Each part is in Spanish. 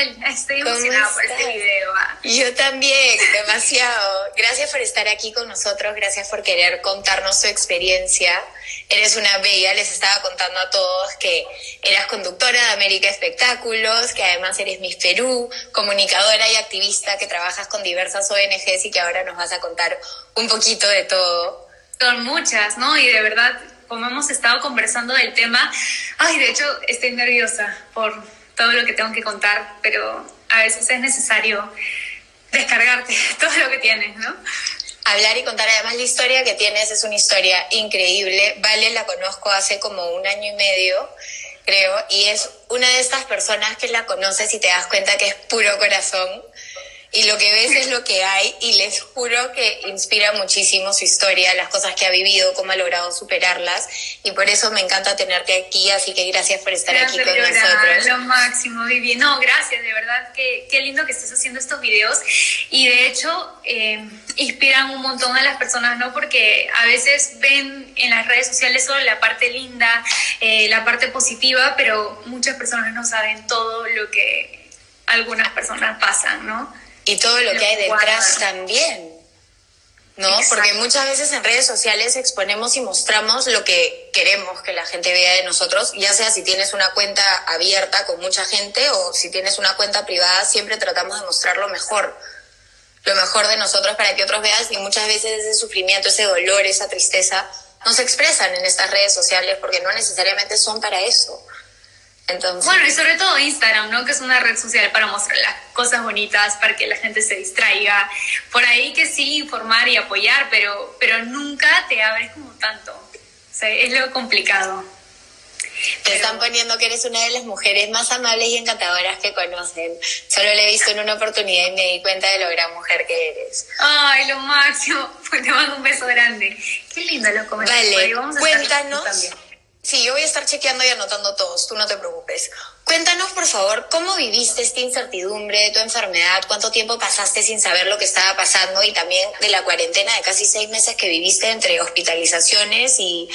Estoy emocionada por este video. Yo también, demasiado. Gracias por estar aquí con nosotros, gracias por querer contarnos tu experiencia. Eres una bella, les estaba contando a todos que eras conductora de América Espectáculos, que además eres Miss Perú, comunicadora y activista que trabajas con diversas ONGs y que ahora nos vas a contar un poquito de todo. Son muchas, ¿no? Y de verdad, como hemos estado conversando del tema, ay, de hecho estoy nerviosa por todo lo que tengo que contar, pero a veces es necesario descargarte todo lo que tienes, ¿no? Hablar y contar además la historia que tienes es una historia increíble. Vale, la conozco hace como un año y medio, creo, y es una de estas personas que la conoces y te das cuenta que es puro corazón y lo que ves es lo que hay y les juro que inspira muchísimo su historia, las cosas que ha vivido, cómo ha logrado superarlas y por eso me encanta tenerte aquí, así que gracias por estar aquí con nosotros. Lo máximo, Vivi. No, gracias, de verdad, que, qué lindo que estés haciendo estos videos y de hecho eh, inspiran un montón a las personas, ¿no? Porque a veces ven en las redes sociales solo la parte linda, eh, la parte positiva, pero muchas personas no saben todo lo que algunas personas pasan, ¿no? Y todo lo que hay detrás también. ¿No? Porque muchas veces en redes sociales exponemos y mostramos lo que queremos que la gente vea de nosotros, ya sea si tienes una cuenta abierta con mucha gente o si tienes una cuenta privada, siempre tratamos de mostrar lo mejor, lo mejor de nosotros para que otros vean y muchas veces ese sufrimiento, ese dolor, esa tristeza no se expresan en estas redes sociales porque no necesariamente son para eso. Bueno, y sobre todo Instagram, ¿no? Que es una red social para mostrar las cosas bonitas, para que la gente se distraiga. Por ahí que sí, informar y apoyar, pero, pero nunca te abres como tanto. O sea, es lo complicado. Te están poniendo que eres una de las mujeres más amables y encantadoras que conocen. Solo le he visto en una oportunidad y me di cuenta de lo gran mujer que eres. Ay, lo máximo. Pues te mando un beso grande. Qué lindo lo comentarios. Vale, cuéntanos. Sí, yo voy a estar chequeando y anotando todos, tú no te preocupes. Cuéntanos, por favor, cómo viviste esta incertidumbre de tu enfermedad, cuánto tiempo pasaste sin saber lo que estaba pasando y también de la cuarentena de casi seis meses que viviste entre hospitalizaciones y,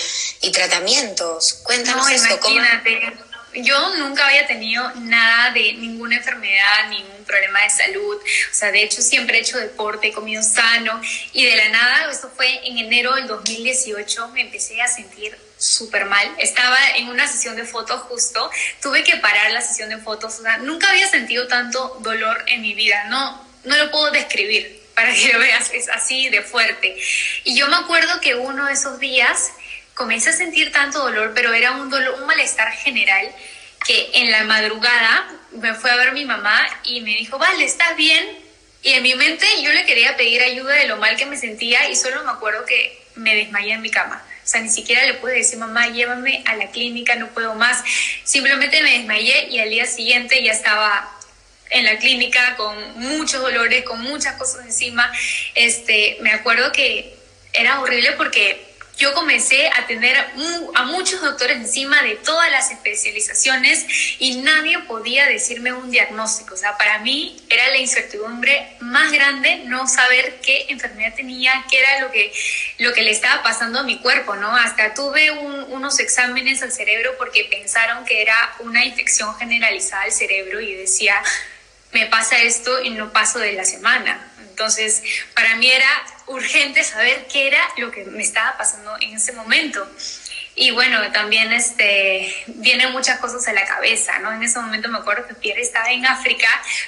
tratamientos. Cuéntanos esto. Imagínate. Yo nunca había tenido nada de ninguna enfermedad, ningún problema de salud. O sea, de hecho siempre he hecho deporte, he comido sano y de la nada, esto fue en enero del 2018, me empecé a sentir súper mal. Estaba en una sesión de fotos justo, tuve que parar la sesión de fotos, nunca había sentido tanto dolor en mi vida, no, no lo puedo describir para que lo veas, es así de fuerte. Y yo me acuerdo que uno de esos días comencé a sentir tanto dolor, pero era un dolor, un malestar general, que en la madrugada me fue a ver mi mamá y me dijo, vale, ¿estás bien? Y en mi mente yo le quería pedir ayuda de lo mal que me sentía y solo me acuerdo que me desmayé en mi cama. O sea, ni siquiera le pude decir, mamá, llévame a la clínica, no puedo más. Simplemente me desmayé y al día siguiente ya estaba en la clínica con muchos dolores, con muchas cosas encima. Este, me acuerdo que era horrible porque yo comencé a tener a muchos doctores encima de todas las especializaciones y nadie podía decirme un diagnóstico. O sea, para mí era la incertidumbre más grande no saber qué enfermedad tenía, qué era lo que, lo que le estaba pasando a mi cuerpo, ¿no? Hasta tuve unos exámenes al cerebro porque pensaron que era una infección generalizada al cerebro y decía, me pasa esto y no paso de la semana. Entonces, para mí era urgente saber qué era lo que me estaba pasando en ese momento. Y bueno, también este, vienen muchas cosas a la cabeza, ¿no? En ese momento me acuerdo que Pierre estaba en África,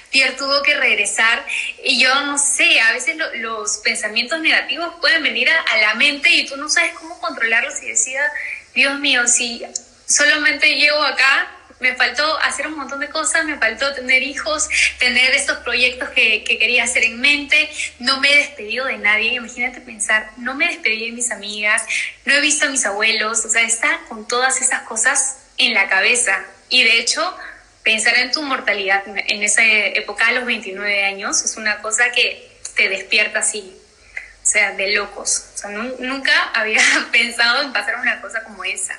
Pierre tuvo que regresar y yo no sé, a veces los pensamientos negativos pueden venir a, la mente y tú no sabes cómo controlarlos y decía, Dios mío, si solamente llego acá me faltó hacer un montón de cosas, me faltó tener hijos, tener estos proyectos que, quería hacer en mente, no me he despedido de nadie, imagínate pensar, no me despedí de mis amigas, no he visto a mis abuelos, o sea, está con todas esas cosas en la cabeza. Y de hecho, pensar en tu mortalidad en esa época, a los 29 años, es una cosa que te despierta así, o sea, de locos. O sea, nunca había pensado en pasar una cosa como esa.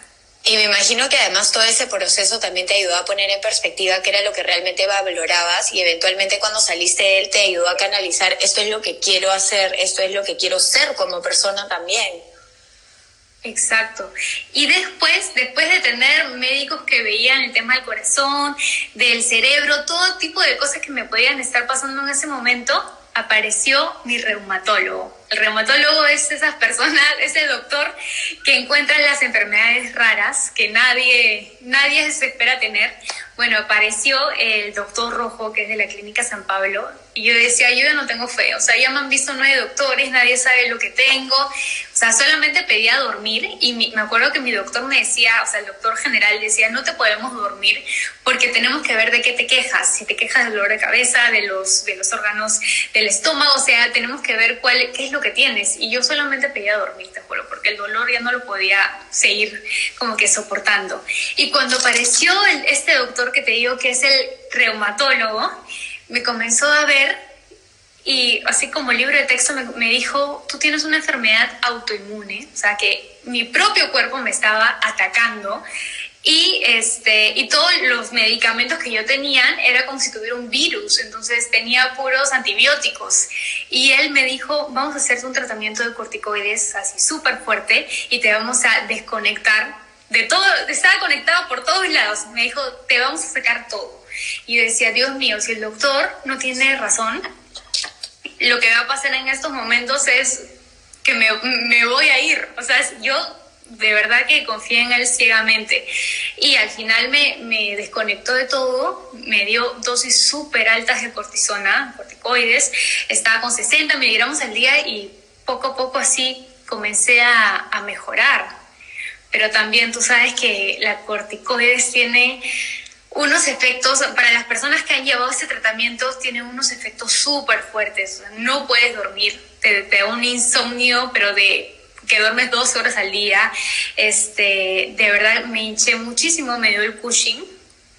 Y me imagino que además todo ese proceso también te ayudó a poner en perspectiva qué era lo que realmente valorabas y eventualmente cuando saliste de él te ayudó a canalizar esto es lo que quiero hacer, esto es lo que quiero ser como persona también. Exacto. Y después, después de tener médicos que veían el tema del corazón, del cerebro, todo tipo de cosas que me podían estar pasando en ese momento, apareció mi reumatólogo. El reumatólogo es esas personas, ese doctor que encuentra las enfermedades raras que nadie, nadie se espera tener. Bueno, apareció el doctor Rojo, que es de la Clínica San Pablo, y yo decía, yo ya no tengo fe, o sea, ya me han visto nueve doctores, nadie sabe lo que tengo, o sea, solamente pedía dormir y me acuerdo que mi doctor me decía, o sea, el doctor general decía, no te podemos dormir porque tenemos que ver de qué te quejas, si te quejas del dolor de cabeza, de los, de los órganos del estómago, o sea, tenemos que ver cuál, qué es lo que tienes. Y yo solamente pedía dormir, te juro, porque el dolor ya no lo podía seguir como que soportando. Y cuando apareció este doctor que te digo que es el reumatólogo, me comenzó a ver y así como libro de texto me, dijo, tú tienes una enfermedad autoinmune, o sea que mi propio cuerpo me estaba atacando y, este, y todos los medicamentos que yo tenía era como si tuviera un virus, entonces tenía puros antibióticos. Y él me dijo, vamos a hacerte un tratamiento de corticoides así súper fuerte y te vamos a desconectar de todo, estaba conectado por todos lados. Me dijo, te vamos a sacar todo. Y decía, Dios mío, si el doctor no tiene razón, lo que va a pasar en estos momentos es que me, me voy a ir. O sea, yo de verdad que confié en él ciegamente. Y al final me, me desconectó de todo, me dio dosis súper altas de cortisona, corticoides, estaba con 60 miligramos al día y poco a poco así comencé a, a mejorar. Pero también tú sabes que la corticoides tiene unos efectos, para las personas que han llevado este tratamiento, tienen unos efectos súper fuertes. No puedes dormir, te, da un insomnio, pero de que duermes dos horas al día. Este, de verdad me hinché muchísimo, me dio el Cushing,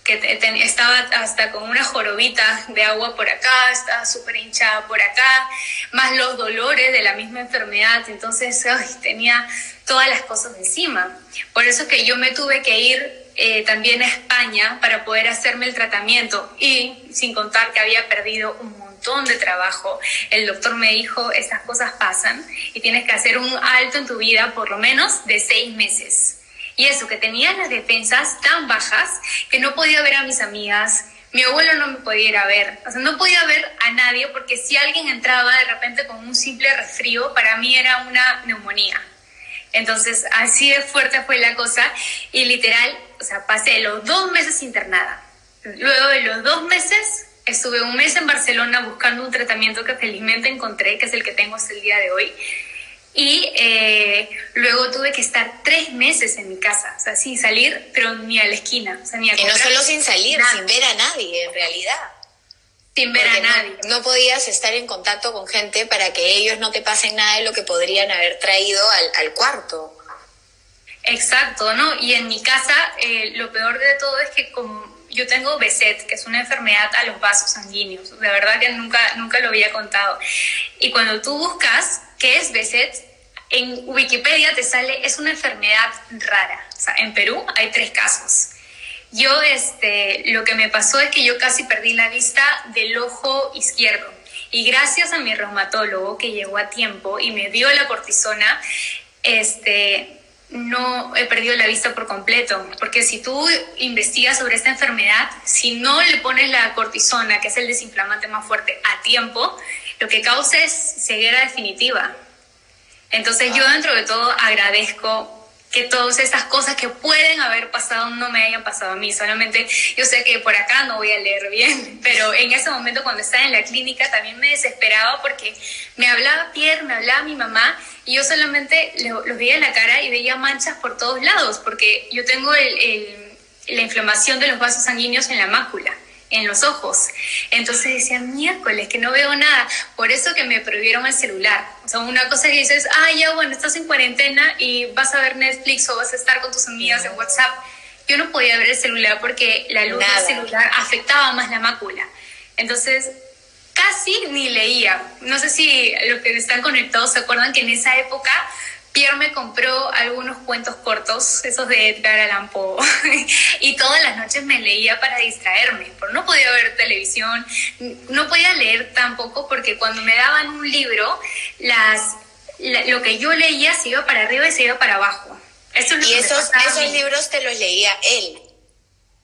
que estaba hasta con una jorobita de agua por acá, estaba súper hinchada por acá, más los dolores de la misma enfermedad. Entonces, tenía todas las cosas encima. Por eso que yo me tuve que ir eh, también a España para poder hacerme el tratamiento y sin contar que había perdido un montón de trabajo. El doctor me dijo, esas cosas pasan y tienes que hacer un alto en tu vida por lo menos de seis meses. Y eso, que tenía las defensas tan bajas que no podía ver a mis amigas, mi abuelo no me podía ver, o sea, no podía ver a nadie porque si alguien entraba de repente con un simple resfrío, para mí era una neumonía. Entonces, así de fuerte fue la cosa y literal, o sea, pasé los dos meses internada. Luego de los dos meses, estuve un mes en Barcelona buscando un tratamiento que felizmente encontré, que es el que tengo hasta el día de hoy. Y eh, luego tuve que estar tres meses en mi casa, o sea, sin salir, pero ni a la esquina. O sea, ni a y no solo sin salir, sin ver a nadie, en realidad sin ver a nadie. No, podías estar en contacto con gente para que ellos no te pasen nada de lo que podrían haber traído al, cuarto. Exacto, ¿no? Y en mi casa eh, lo peor de todo es que yo tengo BSET, que es una enfermedad a los vasos sanguíneos, de verdad que nunca, nunca lo había contado. Y cuando tú buscas qué es BSET, en Wikipedia te sale, es una enfermedad rara. O sea, en Perú hay tres casos. Yo, este, lo que me pasó es que yo casi perdí la vista del ojo izquierdo. Y gracias a mi reumatólogo que llegó a tiempo y me dio la cortisona, este, no he perdido la vista por completo. Porque si tú investigas sobre esta enfermedad, si no le pones la cortisona, que es el desinflamante más fuerte, a tiempo, lo que causa es ceguera definitiva. Entonces yo dentro de todo agradezco que todas estas cosas que pueden haber pasado no me hayan pasado a mí. Solamente yo sé que por acá no voy a leer bien, pero en ese momento cuando estaba en la clínica también me desesperaba porque me hablaba Pierre, me hablaba mi mamá y yo solamente los veía en la cara y veía manchas por todos lados porque yo tengo la inflamación de los vasos sanguíneos en la mácula en los ojos. Entonces decía, miércoles, que no veo nada. Por eso que me prohibieron el celular. O sea, una cosa que dices, ah, ya, bueno, estás en cuarentena y vas a ver Netflix o vas a estar con tus amigas en WhatsApp. Yo no podía ver el celular porque la luz del celular afectaba más la mácula. Entonces, casi ni leía. No sé si los que están conectados se acuerdan que en esa época Pierre me compró algunos cuentos cortos, esos de Edgar Allan Poe, y todas las noches me leía para distraerme, porque no podía ver televisión, no podía leer tampoco porque cuando me daban un libro, las lo que yo leía se iba para arriba y se iba para abajo. Eso y esos, esos libros te los leía él.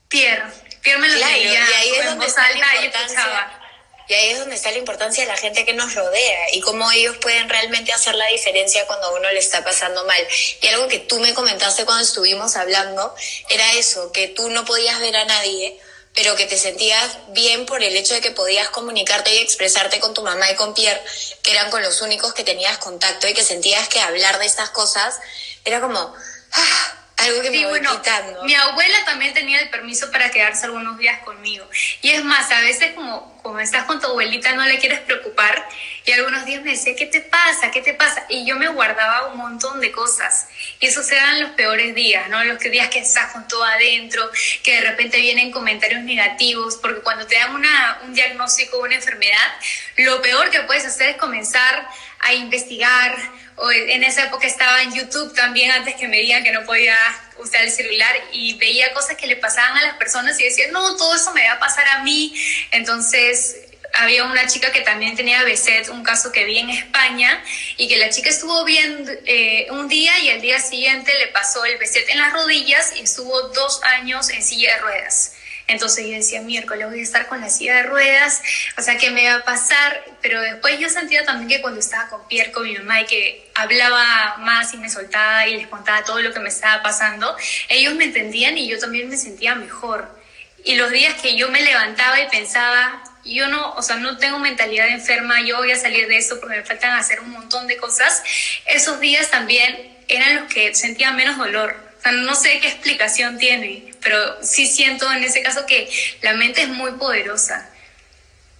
Pierre. Pierre me los leía. Y ahí es donde está la importancia. Y ahí es donde está la importancia de la gente que nos rodea y cómo ellos pueden realmente hacer la diferencia cuando a uno le está pasando mal. Y algo que tú me comentaste cuando estuvimos hablando era eso, que tú no podías ver a nadie, pero que te sentías bien por el hecho de que podías comunicarte y expresarte con tu mamá y con Pierre, que eran con los únicos que tenías contacto y que sentías que hablar de estas cosas era como ah, algo que me voy quitando. Mi abuela también tenía el permiso para quedarse algunos días conmigo. Y es más, a veces como, como estás con tu abuelita no le quieres preocupar y algunos días me decía, ¿qué te pasa? ¿Qué te pasa? Y yo me guardaba un montón de cosas. Y esos eran los peores días, ¿no? Los días que estás con todo adentro, que de repente vienen comentarios negativos, porque cuando te dan una, un diagnóstico, una enfermedad, lo peor que puedes hacer es comenzar a investigar. O en esa época estaba en YouTube también, antes que me digan que no podía usar el celular y veía cosas que le pasaban a las personas y decía, no, todo eso me va a pasar a mí. Entonces había una chica que también tenía BSET, un caso que vi en España, y que la chica estuvo bien eh, un día y al día siguiente le pasó el BSET en las rodillas y estuvo dos años en silla de ruedas. Entonces yo decía, miércoles voy a estar con la silla de ruedas, o sea, ¿qué me va a pasar? Pero después yo sentía también que cuando estaba con Pierre, con mi mamá, y que hablaba más y me soltaba y les contaba todo lo que me estaba pasando, ellos me entendían y yo también me sentía mejor. Y los días que yo me levantaba y pensaba, yo no, o sea, no tengo mentalidad enferma, yo voy a salir de esto porque me faltan hacer un montón de cosas, esos días también eran los que sentía menos dolor. No sé qué explicación tiene, pero sí siento en ese caso que la mente es muy poderosa.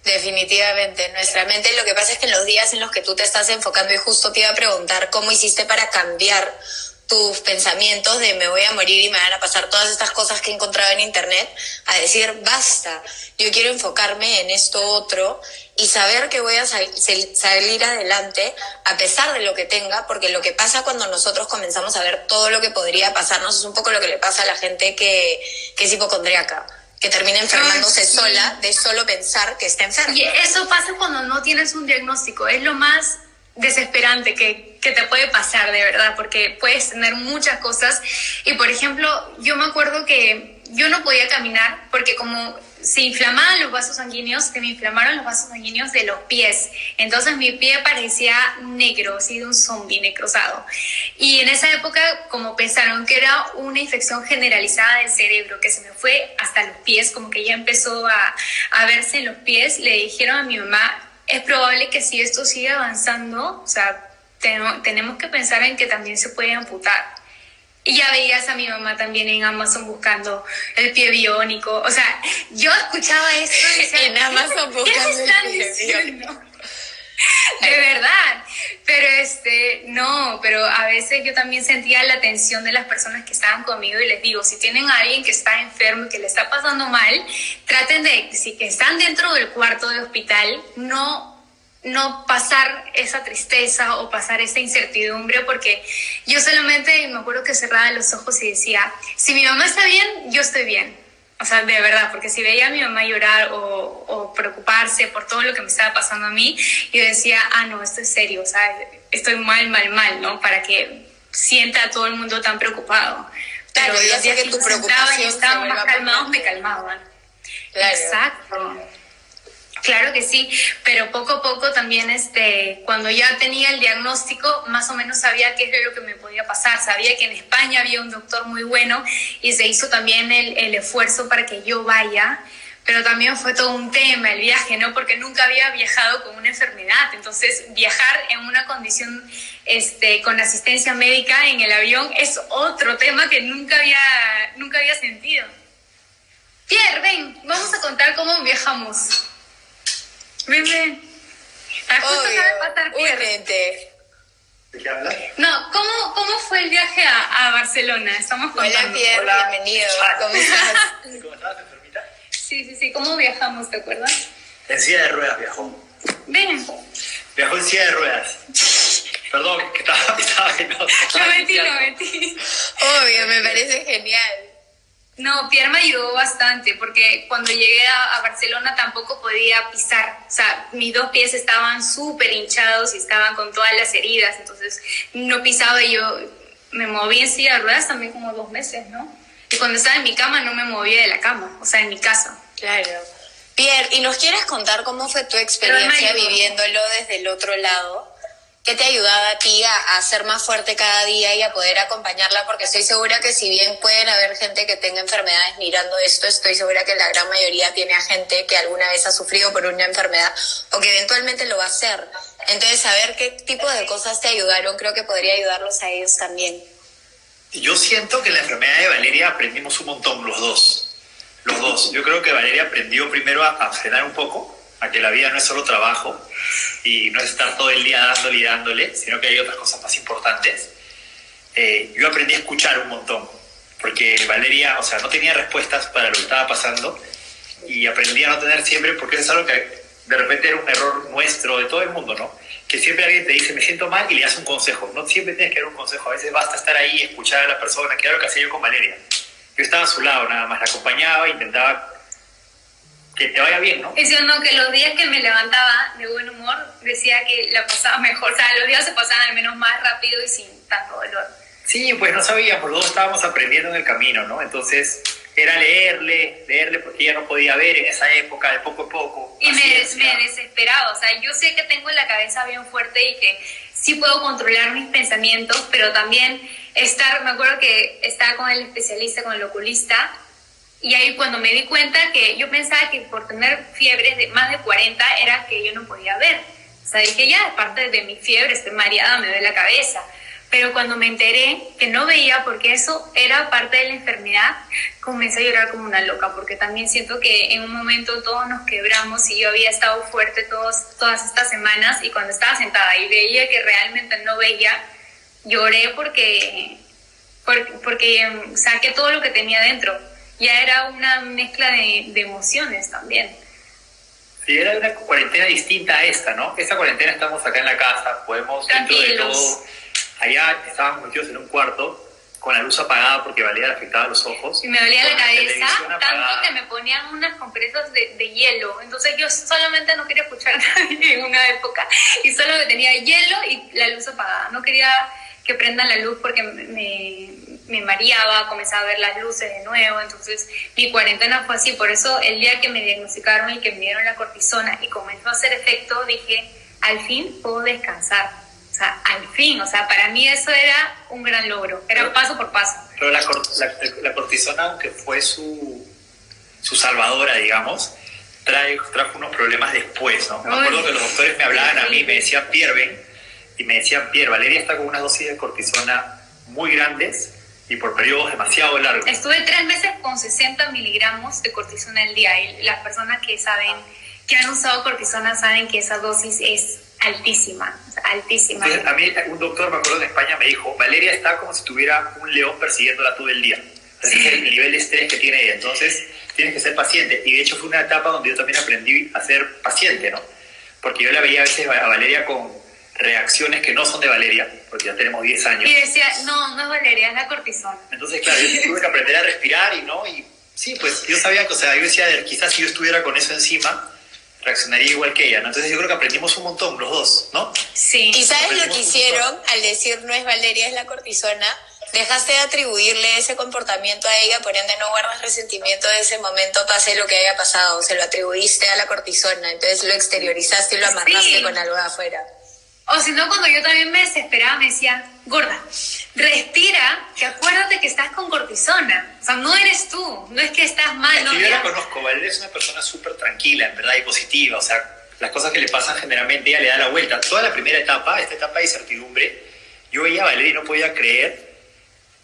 Definitivamente, nuestra mente lo que pasa es que en los días en los que tú te estás enfocando y justo te iba a preguntar cómo hiciste para cambiar tus pensamientos de me voy a morir y me van a pasar todas estas cosas que he encontrado en internet, a decir, basta, yo quiero enfocarme en esto otro y saber que voy a salir adelante a pesar de lo que tenga, porque lo que pasa cuando nosotros comenzamos a ver todo lo que podría pasarnos es un poco lo que le pasa a la gente que, que es hipocondríaca que termina enfermándose sola de solo pensar que está enferma. Y eso pasa cuando no tienes un diagnóstico, es lo más desesperante que, que, te puede pasar de verdad, porque puedes tener muchas cosas. Y por ejemplo, yo me acuerdo que yo no podía caminar porque como se inflamaban los vasos sanguíneos, se me inflamaron los vasos sanguíneos de los pies. Entonces mi pie parecía negro, así de un zombie necrosado. Y en esa época, como pensaron que era una infección generalizada del cerebro, que se me fue hasta los pies, como que ya empezó a, a verse en los pies, le dijeron a mi mamá, es probable que si esto sigue avanzando, o sea, tenemos que pensar en que también se puede amputar. Y ya veías a mi mamá también en Amazon buscando el pie biónico. O sea, yo escuchaba esto y decía, en Amazon buscando el pie biónico. De verdad. Pero este, no, pero a veces yo también sentía la atención de las personas que estaban conmigo y les digo, si tienen a alguien que está enfermo y que le está pasando mal, traten de, si que están dentro del cuarto de hospital, no no pasar esa tristeza o pasar esa incertidumbre, porque yo solamente me acuerdo que cerraba los ojos y decía, si mi mamá está bien, yo estoy bien. O sea, de verdad, porque si veía a mi mamá llorar o, o, preocuparse por todo lo que me estaba pasando a mí, yo decía, ah, no, esto es serio, o sea, estoy mal, mal, mal, ¿no? Para que sienta a todo el mundo tan preocupado. Claro, Pero los días que tu preocupación y estaban más calmados, me calmaban. Exacto. Claro que sí, pero poco a poco también, este, cuando ya tenía el diagnóstico, más o menos sabía qué es lo que me podía pasar. Sabía que en España había un doctor muy bueno y se hizo también el, el esfuerzo para que yo vaya pero también fue todo un tema el viaje, ¿no? Porque nunca había viajado con una enfermedad. Entonces, viajar en una condición este, con asistencia médica en el avión es otro tema que nunca había, nunca había sentido. Pierre, ven, vamos a contar cómo viajamos. Ven, ven. Obviamente. ¿De qué hablas? No, ¿cómo, ¿cómo fue el viaje a, a Barcelona? Estamos contando. Hola, Pierre, bienvenido. ¿Cómo estás? ¿Cómo estás, enfermita? Sí, sí, sí. ¿Cómo viajamos, te acuerdas? En silla de ruedas viajó. Ven. Viajó en silla de ruedas. Perdón, que estaba, estaba, no, Lo metí, lo metí. Obvio, me parece genial. No, Pierre me ayudó bastante porque cuando llegué a, Barcelona tampoco podía pisar. O sea, mis dos pies estaban súper hinchados y estaban con todas las heridas. Entonces no pisaba y yo me moví en silla de ruedas también como dos meses, ¿no? Y cuando estaba en mi cama no me movía de la cama, o sea, en mi casa. Claro. Pierre, ¿y nos quieres contar cómo fue tu experiencia viviéndolo desde el otro lado? ¿Qué te ha ayudado a ti a, ser más fuerte cada día y a poder acompañarla? Porque estoy segura que si bien pueden haber gente que tenga enfermedades mirando esto, estoy segura que la gran mayoría tiene a gente que alguna vez ha sufrido por una enfermedad o que eventualmente lo va a hacer. Entonces, saber qué tipo de cosas te ayudaron, creo que podría ayudarlos a ellos también. Yo siento que la enfermedad de Valeria aprendimos un montón los dos. Los dos. Yo creo que Valeria aprendió primero a, a frenar un poco, a que la vida no es solo trabajo y no es estar todo el día dándole y dándole, sino que hay otras cosas más importantes. Eh, yo aprendí a escuchar un montón, porque Valeria, o sea, no tenía respuestas para lo que estaba pasando y aprendí a no tener siempre, porque eso es algo que de repente era un error nuestro, de todo el mundo, ¿no? Que siempre alguien te dice, me siento mal y le das un consejo. No siempre tienes que dar un consejo, a veces basta estar ahí escuchar a la persona, que era lo que hacía yo con Valeria. Yo estaba a su lado nada más, la acompañaba, intentaba que te vaya bien, ¿no? Es no, que los días que me levantaba de buen humor decía que la pasaba mejor, o sea, los días se pasaban al menos más rápido y sin tanto dolor. Sí, pues no sabíamos, los dos estábamos aprendiendo en el camino, ¿no? Entonces era leerle, leerle porque ella no podía ver en esa época, de poco a poco. Y me, me desesperaba, o sea, yo sé que tengo la cabeza bien fuerte y que sí puedo controlar mis pensamientos, pero también estar, me acuerdo que estaba con el especialista, con el oculista, y ahí cuando me di cuenta que yo pensaba que por tener fiebres de más de 40 era que yo no podía ver. O sea, dije, ya, aparte de mi fiebre, estoy mareada, me duele la cabeza. Pero cuando me enteré que no veía porque eso era parte de la enfermedad, comencé a llorar como una loca, porque también siento que en un momento todos nos quebramos y yo había estado fuerte todos, todas estas semanas y cuando estaba sentada y veía que realmente no veía, lloré porque, porque, porque saqué todo lo que tenía dentro ya era una mezcla de, emociones también. Sí, era una cuarentena distinta a esta, ¿no? Esta cuarentena estamos acá en la casa, podemos dentro de todo. Allá estábamos metidos en un cuarto con la luz apagada porque Valeria le afectaba los ojos. Y me dolía la, cabeza, tanto que me ponían unas compresas de, de, hielo. Entonces yo solamente no quería escuchar a nadie en una época y solo tenía hielo y la luz apagada. No quería que prendan la luz porque me, me mareaba, comenzaba a ver las luces de nuevo, entonces mi cuarentena fue así, por eso el día que me diagnosticaron y que me dieron la cortisona y comenzó a hacer efecto, dije, al fin puedo descansar, o sea, al fin, o sea, para mí eso era un gran logro, era paso por paso. Pero la, la, cortisona, aunque fue su, su salvadora, digamos, trae, trajo unos problemas después, ¿no? Me acuerdo que los doctores me hablaban a mí, me decían, Pierre, y me decían, Pierre, Valeria está con unas dosis de cortisona muy grandes y por periodos demasiado largos. Estuve tres meses con 60 miligramos de cortisona al día y las personas que saben, que han usado cortisona saben que esa dosis es altísima, altísima. a mí un doctor, me acuerdo en España, me dijo, Valeria está como si tuviera un león persiguiéndola todo el día. Así es el nivel de estrés que tiene ella. Entonces, tienes que ser paciente. Y de hecho fue una etapa donde yo también aprendí a ser paciente, ¿no? Porque yo la veía a veces a Valeria con reacciones que no son de Valeria, porque ya tenemos 10 años. Y decía, no, no es Valeria, es la cortisona. Entonces, claro, yo tuve que aprender a respirar y no, y sí, pues yo sabía que, o sea, yo decía, quizás si yo estuviera con eso encima, reaccionaría igual que ella, ¿no? Entonces yo creo que aprendimos un montón los dos, ¿no? Sí. ¿Y sabes lo que hicieron al decir no es Valeria, es la cortisona? Dejaste de atribuirle ese comportamiento a ella, por ende no guardas resentimiento de ese momento, pase lo que haya pasado, se lo atribuiste a la cortisona, entonces lo exteriorizaste y lo amarraste con algo de afuera. O si no, cuando yo también me desesperaba, me decía, gorda, respira, que acuérdate que estás con cortisona. O sea, no eres tú, no es que estás mal. no, yo la conozco, Valeria es una persona súper tranquila, en verdad, y positiva. O sea, las cosas que le pasan generalmente, ella le da la vuelta. Toda la primera etapa, esta etapa de incertidumbre, yo veía a Valeria y no podía creer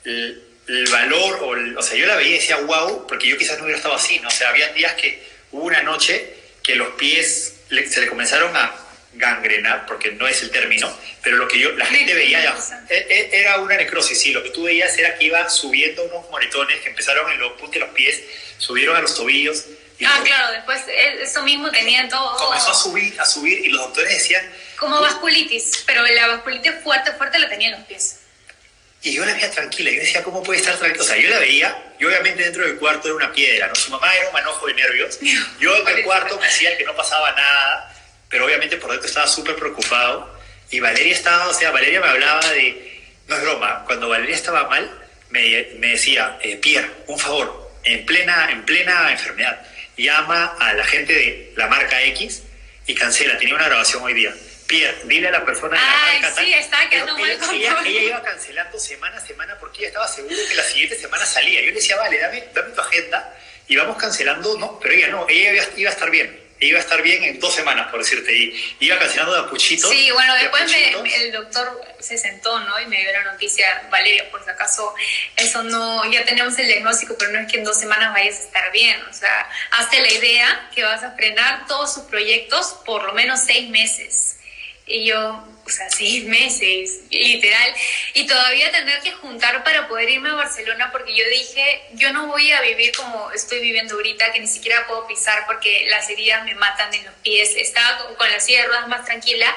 el, valor, o, o sea, yo la veía y decía, wow, porque yo quizás no hubiera estado así, ¿no? O sea, había días que hubo una noche que los pies se le comenzaron a gangrenar, porque no es el término, pero lo que yo, la gente veía ya, e, e, era una necrosis, sí, lo que tú veías era que iba subiendo unos moretones que empezaron en los puntos de los pies, subieron a los tobillos. ah, claro, después e, eso mismo tenía todo. Comenzó a subir, a subir, y los doctores decían... Como vasculitis, pero la vasculitis fuerte, fuerte la tenía en los pies. Y yo la veía tranquila, yo decía, ¿cómo puede estar tranquila? O sea, yo la veía, y obviamente dentro del cuarto era una piedra, ¿no? Su mamá era un manojo de nervios, yo en el cuarto me hacía que no pasaba nada, pero obviamente por dentro estaba súper preocupado, y Valeria estaba, o sea, Valeria me hablaba de, no es broma, cuando Valeria estaba mal, me, me decía, eh, Pierre, un favor, en plena, en plena enfermedad, llama a la gente de la marca X y cancela, tenía una grabación hoy día. Pierre, dile a la persona de la Ay, marca sí, tal, está quedando mal ella, ella, ella iba cancelando semana a semana porque ella estaba segura que la siguiente semana salía. Yo le decía, vale, dame, dame tu agenda y vamos cancelando, no, pero ella no, ella iba, iba a estar bien. Iba a estar bien en dos semanas, por decirte, y iba cancelando de a puchitos. Sí, bueno, después me- el doctor se sentó, ¿no? Y me dio la noticia, Valeria, por si acaso, eso no, ya tenemos el diagnóstico, pero no es que en dos semanas vayas a estar bien. O sea, hazte la idea que vas a frenar todos sus proyectos por lo menos seis meses. Y yo, o sea, seis meses, literal. Y todavía tener que juntar para poder irme a Barcelona porque yo dije, yo no voy a vivir como estoy viviendo ahorita, que ni siquiera puedo pisar porque las heridas me matan en los pies. Estaba con, con la silla ruedas más tranquila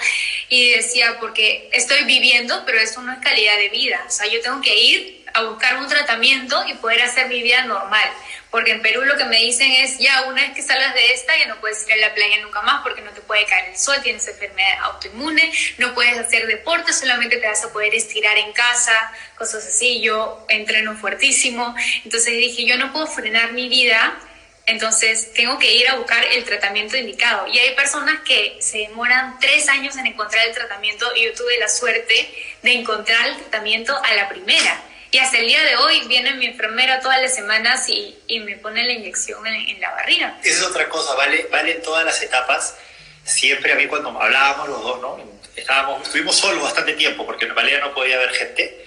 y decía, porque estoy viviendo, pero eso no es calidad de vida. O sea, yo tengo que ir a buscar un tratamiento y poder hacer mi vida normal. Porque en Perú lo que me dicen es, ya una vez que salgas de esta, ya no puedes ir a la playa nunca más porque no te puede caer el sol, tienes enfermedad autoinmune, no puedes hacer deporte, solamente te vas a poder estirar en casa, cosas así. Yo entreno fuertísimo. Entonces dije, yo no puedo frenar mi vida entonces, tengo que ir a buscar el tratamiento indicado. Y hay personas que se demoran tres años en encontrar el tratamiento y yo tuve la suerte de encontrar el tratamiento a la primera. Y hasta el día de hoy viene mi enfermera todas las semanas y, y me pone la inyección en, en la barriga. Esa es otra cosa, vale, vale en todas las etapas. Siempre a mí cuando hablábamos los dos, ¿no? Estábamos, estuvimos solos bastante tiempo porque Valeria no podía ver gente.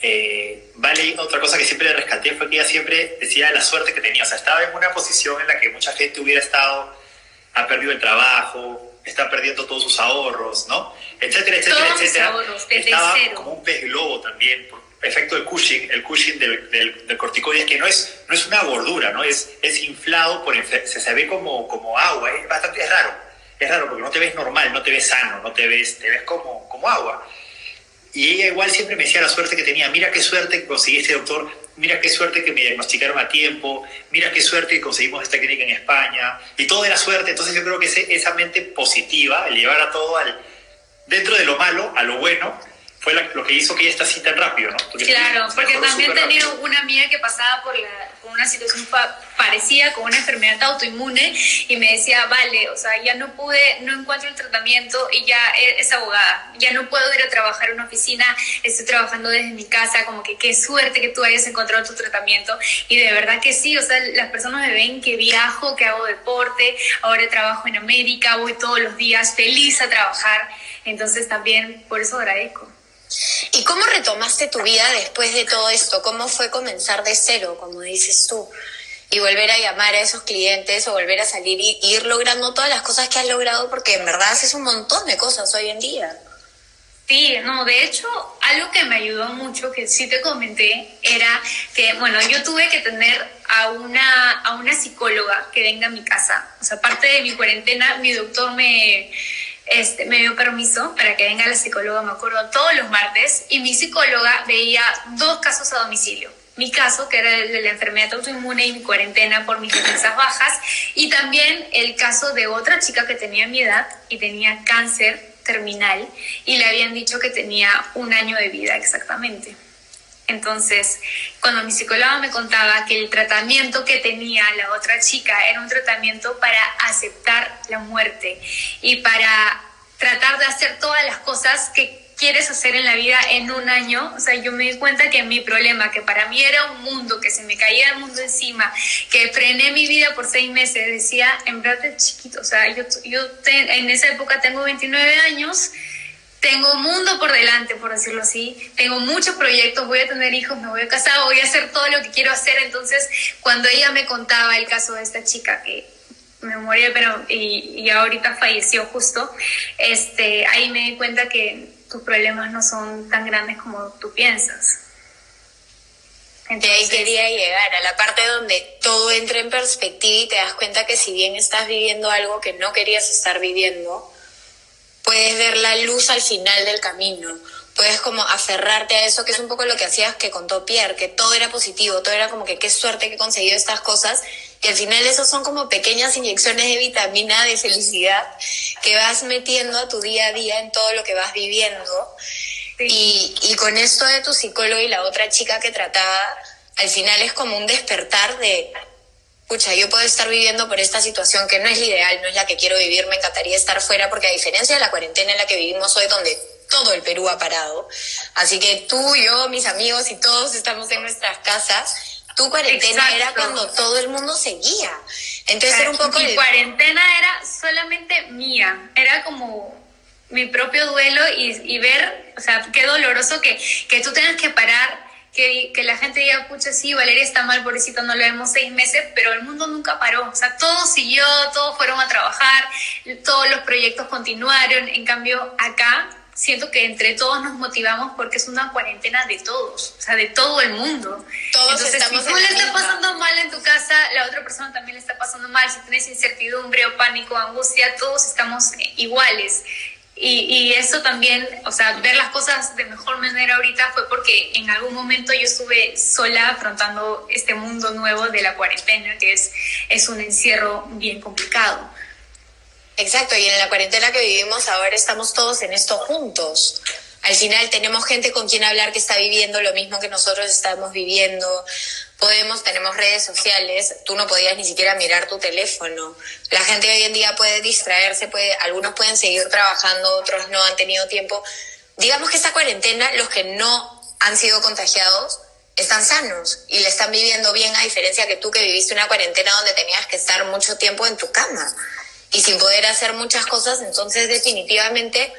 Eh, vale, otra cosa que siempre le rescaté fue que ella siempre decía la suerte que tenía. O sea, estaba en una posición en la que mucha gente hubiera estado, ha perdido el trabajo, está perdiendo todos sus ahorros, ¿no? Etcétera, etcétera, Todos etcétera. ahorros, desde estaba cero. como un pez globo también, por efecto de Cushing, el Cushing del, del, del corticoides, que no es, no es una gordura, ¿no? Es, es inflado, por se, se ve como, como agua, es bastante es raro. Es raro porque no te ves normal, no te ves sano, no te ves, te ves como, como agua. Y ella igual siempre me decía la suerte que tenía, mira qué suerte que conseguí este doctor, mira qué suerte que me diagnosticaron a tiempo, mira qué suerte que conseguimos esta clínica en España, y todo era suerte, entonces yo creo que ese- esa mente positiva, llevar a todo al, dentro de lo malo, a lo bueno, fue la- lo que hizo que ella esté así tan rápido, ¿no? Porque Claro, porque también tenía rápido. una amiga que pasaba por, la, por una situación pa- parecida con una enfermedad autoinmune y me decía, vale, o sea, ya no pude, no encuentro el tratamiento y ya e- es abogada, ya no puedo ir a trabajar en una oficina, estoy trabajando desde mi casa, como que qué suerte que tú hayas encontrado tu tratamiento y de verdad que sí, o sea, las personas me ven que viajo, que hago deporte, ahora trabajo en América, voy todos los días feliz a trabajar, entonces también por eso agradezco. ¿Y cómo retomaste tu vida después de todo esto? ¿Cómo fue comenzar de cero, como dices tú? Y volver a llamar a esos clientes o volver a salir y ir logrando todas las cosas que has logrado porque en verdad haces un montón de cosas hoy en día. Sí, no, de hecho, algo que me ayudó mucho, que sí te comenté, era que, bueno, yo tuve que tener a una, a una psicóloga que venga a mi casa. O sea, aparte de mi cuarentena, mi doctor me, este, me dio permiso para que venga la psicóloga, me acuerdo, todos los martes, y mi psicóloga veía dos casos a domicilio. Mi caso, que era el de la enfermedad autoinmune y mi cuarentena por mis defensas bajas, y también el caso de otra chica que tenía mi edad y tenía cáncer terminal y le habían dicho que tenía un año de vida exactamente. Entonces, cuando mi psicóloga me contaba que el tratamiento que tenía la otra chica era un tratamiento para aceptar la muerte y para tratar de hacer todas las cosas que quieres hacer en la vida en un año, o sea, yo me di cuenta que mi problema, que para mí era un mundo, que se me caía el mundo encima, que frené mi vida por seis meses, decía, en verdad es chiquito, o sea, yo, yo te- en esa época tengo 29 años, tengo un mundo por delante, por decirlo así. Tengo muchos proyectos, voy a tener hijos, me voy a casar, voy a hacer todo lo que quiero hacer. Entonces, cuando ella me contaba el caso de esta chica que me moría, pero y, y ahorita falleció justo, este, ahí me di cuenta que tus problemas no son tan grandes como tú piensas. Y ahí quería llegar a la parte donde todo entra en perspectiva y te das cuenta que si bien estás viviendo algo que no querías estar viviendo, puedes ver la luz al final del camino. puedes como aferrarte a eso, que es un poco lo que hacías que contó Pierre, que todo era positivo, todo era como que qué suerte que he conseguido estas cosas, y al final esos son como pequeñas inyecciones de vitamina, de felicidad, que vas metiendo a tu día a día en todo lo que vas viviendo. Y, y con esto de tu psicólogo y la otra chica que trataba, al final es como un despertar de, pucha, yo puedo estar viviendo por esta situación que no es la ideal, no es la que quiero vivir, me encantaría estar fuera, porque a diferencia de la cuarentena en la que vivimos hoy, donde todo el Perú ha parado. Así que tú, yo, mis amigos y todos estamos en nuestras casas. Tu cuarentena era cuando todo el mundo seguía. Entonces era un poco... Mi cuarentena era solamente mía. Era como mi propio duelo y, ver, o sea, qué doloroso que, que tú tengas que parar que, que, la gente diga, pucha, sí, Valeria está mal, pobrecito, no lo vemos seis meses, pero el mundo nunca paró. O sea, todo siguió, todos fueron a trabajar, todos los proyectos continuaron. En cambio, acá siento que entre todos nos motivamos porque es una cuarentena de todos, o sea, de todo el mundo. Todos Entonces, estamos si tú le estás pasando mal en tu casa, la otra persona también le está pasando mal, si tienes incertidumbre o pánico, angustia, todos estamos iguales. Y, y eso también, o sea, ver las cosas de mejor manera ahorita fue porque en algún momento yo estuve sola afrontando este mundo nuevo de la cuarentena, que es, es un encierro bien complicado. Exacto, y en la cuarentena que vivimos ahora estamos todos en esto juntos. Al final tenemos gente con quien hablar que está viviendo lo mismo que nosotros estamos viviendo. Podemos, tenemos redes sociales, tú no podías ni siquiera mirar tu teléfono. La gente hoy en día puede distraerse, puede, algunos pueden seguir trabajando, otros no han tenido tiempo. Digamos que esta cuarentena, los que no han sido contagiados, están sanos y le están viviendo bien, a diferencia que tú que viviste una cuarentena donde tenías que estar mucho tiempo en tu cama y sin poder hacer muchas cosas, entonces definitivamente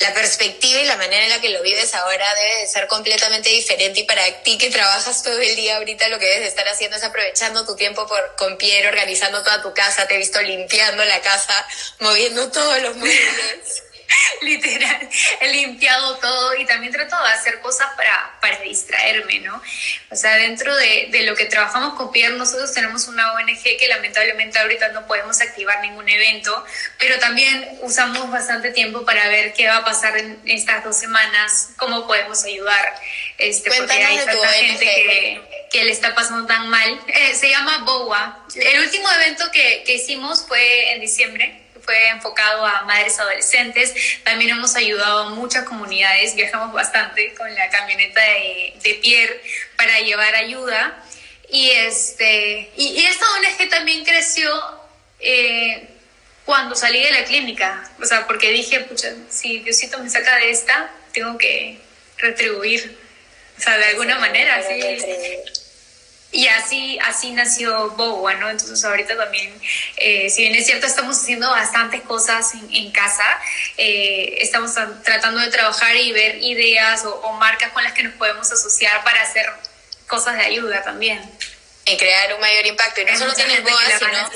la perspectiva y la manera en la que lo vives ahora debe de ser completamente diferente y para ti que trabajas todo el día ahorita lo que debes de estar haciendo es aprovechando tu tiempo por, con Pierre, organizando toda tu casa, te he visto limpiando la casa, moviendo todos los muebles. literal, he limpiado todo y también trato de hacer cosas para, para distraerme, ¿no? O sea, dentro de, de, lo que trabajamos con Pierre, nosotros tenemos una ONG que lamentablemente ahorita no podemos activar ningún evento, pero también usamos bastante tiempo para ver qué va a pasar en estas dos semanas, cómo podemos ayudar, este, porque hay tanta gente que, que, le está pasando tan mal. Eh, se llama BOA. El último evento que, que hicimos fue en diciembre fue enfocado a madres adolescentes. También hemos ayudado a muchas comunidades, viajamos bastante con la camioneta de, de Pierre para llevar ayuda. Y, este, y, esta ONG también creció eh, cuando salí de la clínica, o sea, porque dije, pucha, si Diosito me saca de esta, tengo que retribuir, o sea, de alguna manera, sí. Y así, así nació Boa, ¿no? Entonces ahorita también, eh, si bien es cierto, estamos haciendo bastantes cosas en, casa, eh, estamos tratando de trabajar y ver ideas o, marcas con las que nos podemos asociar para hacer cosas de ayuda también. En crear un mayor impacto. Y no solo tienes Boa, sino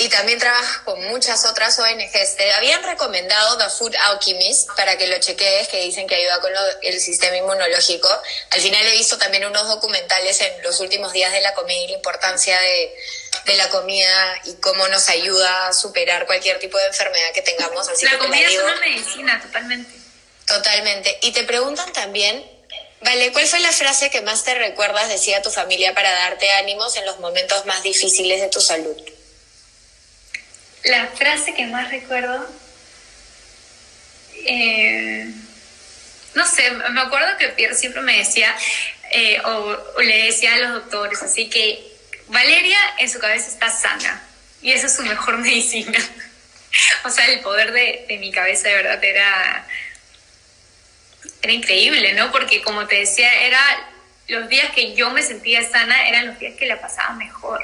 y también trabajas con muchas otras ONGs. Te habían recomendado The Food Alchemist para que lo chequees, que dicen que ayuda con el sistema inmunológico. Al final he visto también unos documentales en los últimos días de la comida y la importancia de, de la comida y cómo nos ayuda a superar cualquier tipo de enfermedad que tengamos. Así la que comida es una medicina, totalmente. Totalmente. Y te preguntan también, Vale, ¿cuál fue la frase que más te recuerdas decía tu familia para darte ánimos en los momentos más difíciles de tu salud? La frase que más recuerdo, eh, no sé, me acuerdo que Pierre siempre me decía, eh, o, le decía a los doctores, así que Valeria en su cabeza está sana y esa es su mejor medicina. o sea, el poder de, de mi cabeza de verdad era, era increíble, ¿no? Porque como te decía, era los días que yo me sentía sana eran los días que la pasaba mejor.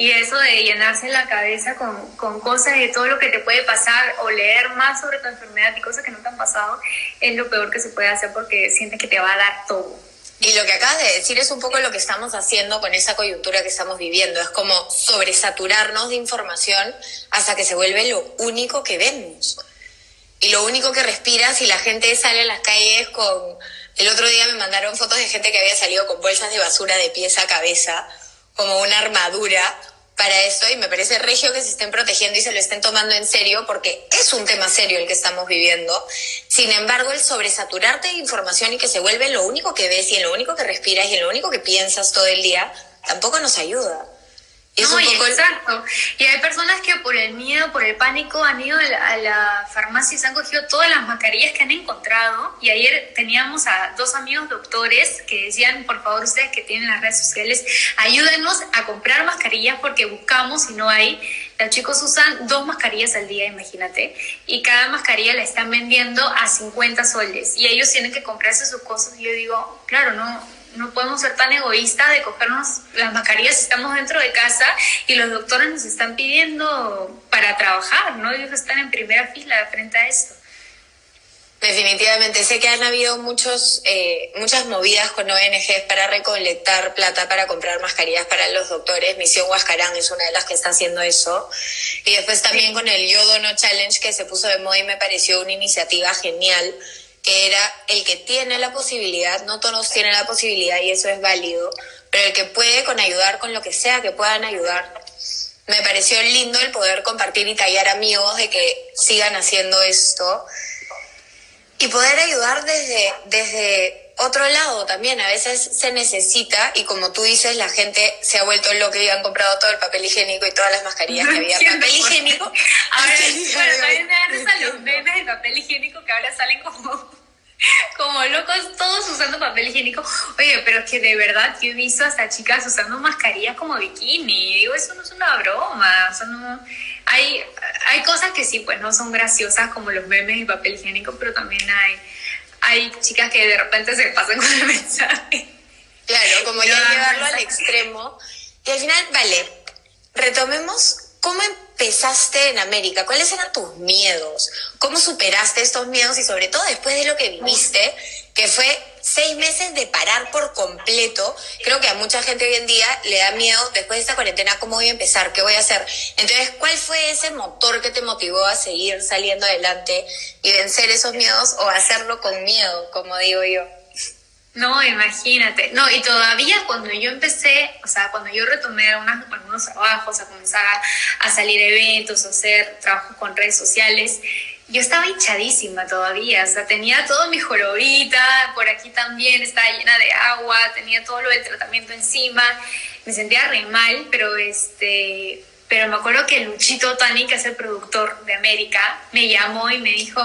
Y eso de llenarse la cabeza con, con, cosas de todo lo que te puede pasar o leer más sobre tu enfermedad y cosas que no te han pasado es lo peor que se puede hacer porque sientes que te va a dar todo. Y lo que acabas de decir es un poco lo que estamos haciendo con esa coyuntura que estamos viviendo. Es como sobresaturarnos de información hasta que se vuelve lo único que vemos. Y lo único que respiras y la gente sale a las calles con... El otro día me mandaron fotos de gente que había salido con bolsas de basura de pies a cabeza como una armadura para esto y me parece regio que se estén protegiendo y se lo estén tomando en serio porque es un tema serio el que estamos viviendo. Sin embargo, el sobresaturarte de información y que se vuelve lo único que ves y en lo único que respiras y en lo único que piensas todo el día, tampoco nos ayuda no, exacto. Y hay personas que por el miedo, por el pánico, han ido a la, farmacia y se han cogido todas las mascarillas que han encontrado. Y ayer teníamos a dos amigos doctores que decían, por favor, ustedes que tienen las redes sociales, ayúdenos a comprar mascarillas porque buscamos y no hay. Los chicos usan dos mascarillas al día, imagínate, y cada mascarilla la están vendiendo a 50 soles. Y ellos tienen que comprarse sus cosas. Y yo digo, claro, no no podemos ser tan egoístas de cogernos las mascarillas si estamos dentro de casa y los doctores nos están pidiendo para trabajar, ¿no? Ellos están en primera fila frente a esto. Definitivamente, sé que han habido muchos, eh, muchas movidas con ONGs para recolectar plata para comprar mascarillas para los doctores. Misión Huascarán es una de las que está haciendo eso. Y después también con el Yo Dono Challenge que se puso de moda y me pareció una iniciativa genial que era el que tiene la posibilidad, no todos tienen la posibilidad y eso es válido, pero el que puede con ayudar con lo que sea que puedan ayudar. Me pareció lindo el poder compartir y tallar amigos de que sigan haciendo esto y poder ayudar desde, desde otro lado también. A veces se necesita y como tú dices, la gente se ha vuelto loca y han comprado todo el papel higiénico y todas las mascarillas que había. Papel higiénico. Ahora, bueno, también me dan los memes de papel higiénico que ahora salen como como locos, todos usando papel higiénico. Oye, pero es que de verdad yo he visto hasta chicas usando mascarillas como bikini. Digo, eso no es una broma. O sea, no, hay, hay cosas que sí, pues no son graciosas como los memes y papel higiénico, pero también hay, hay chicas que de repente se pasan con el mensaje. Claro, como ya llevarlo al extremo. Y al final, vale, retomemos cómo empezaste en América? ¿Cuáles eran tus miedos? ¿Cómo superaste estos miedos y sobre todo después de lo que viviste, que fue seis meses de parar por completo? Creo que a mucha gente hoy en día le da miedo después de esta cuarentena, ¿cómo voy a empezar? ¿Qué voy a hacer? Entonces, ¿cuál fue ese motor que te motivó a seguir saliendo adelante y vencer esos miedos o hacerlo con miedo, como digo yo? No, imagínate. No, y todavía cuando yo empecé, o sea, cuando yo retomé unas, algunos trabajos, a comenzar a, salir a eventos, a hacer trabajo con redes sociales, yo estaba hinchadísima todavía, o sea, tenía todo mi jorobita, por aquí también estaba llena de agua, tenía todo lo del tratamiento encima, me sentía re mal, pero este, pero me acuerdo que Luchito Tani, que es el productor de América, me llamó y me dijo,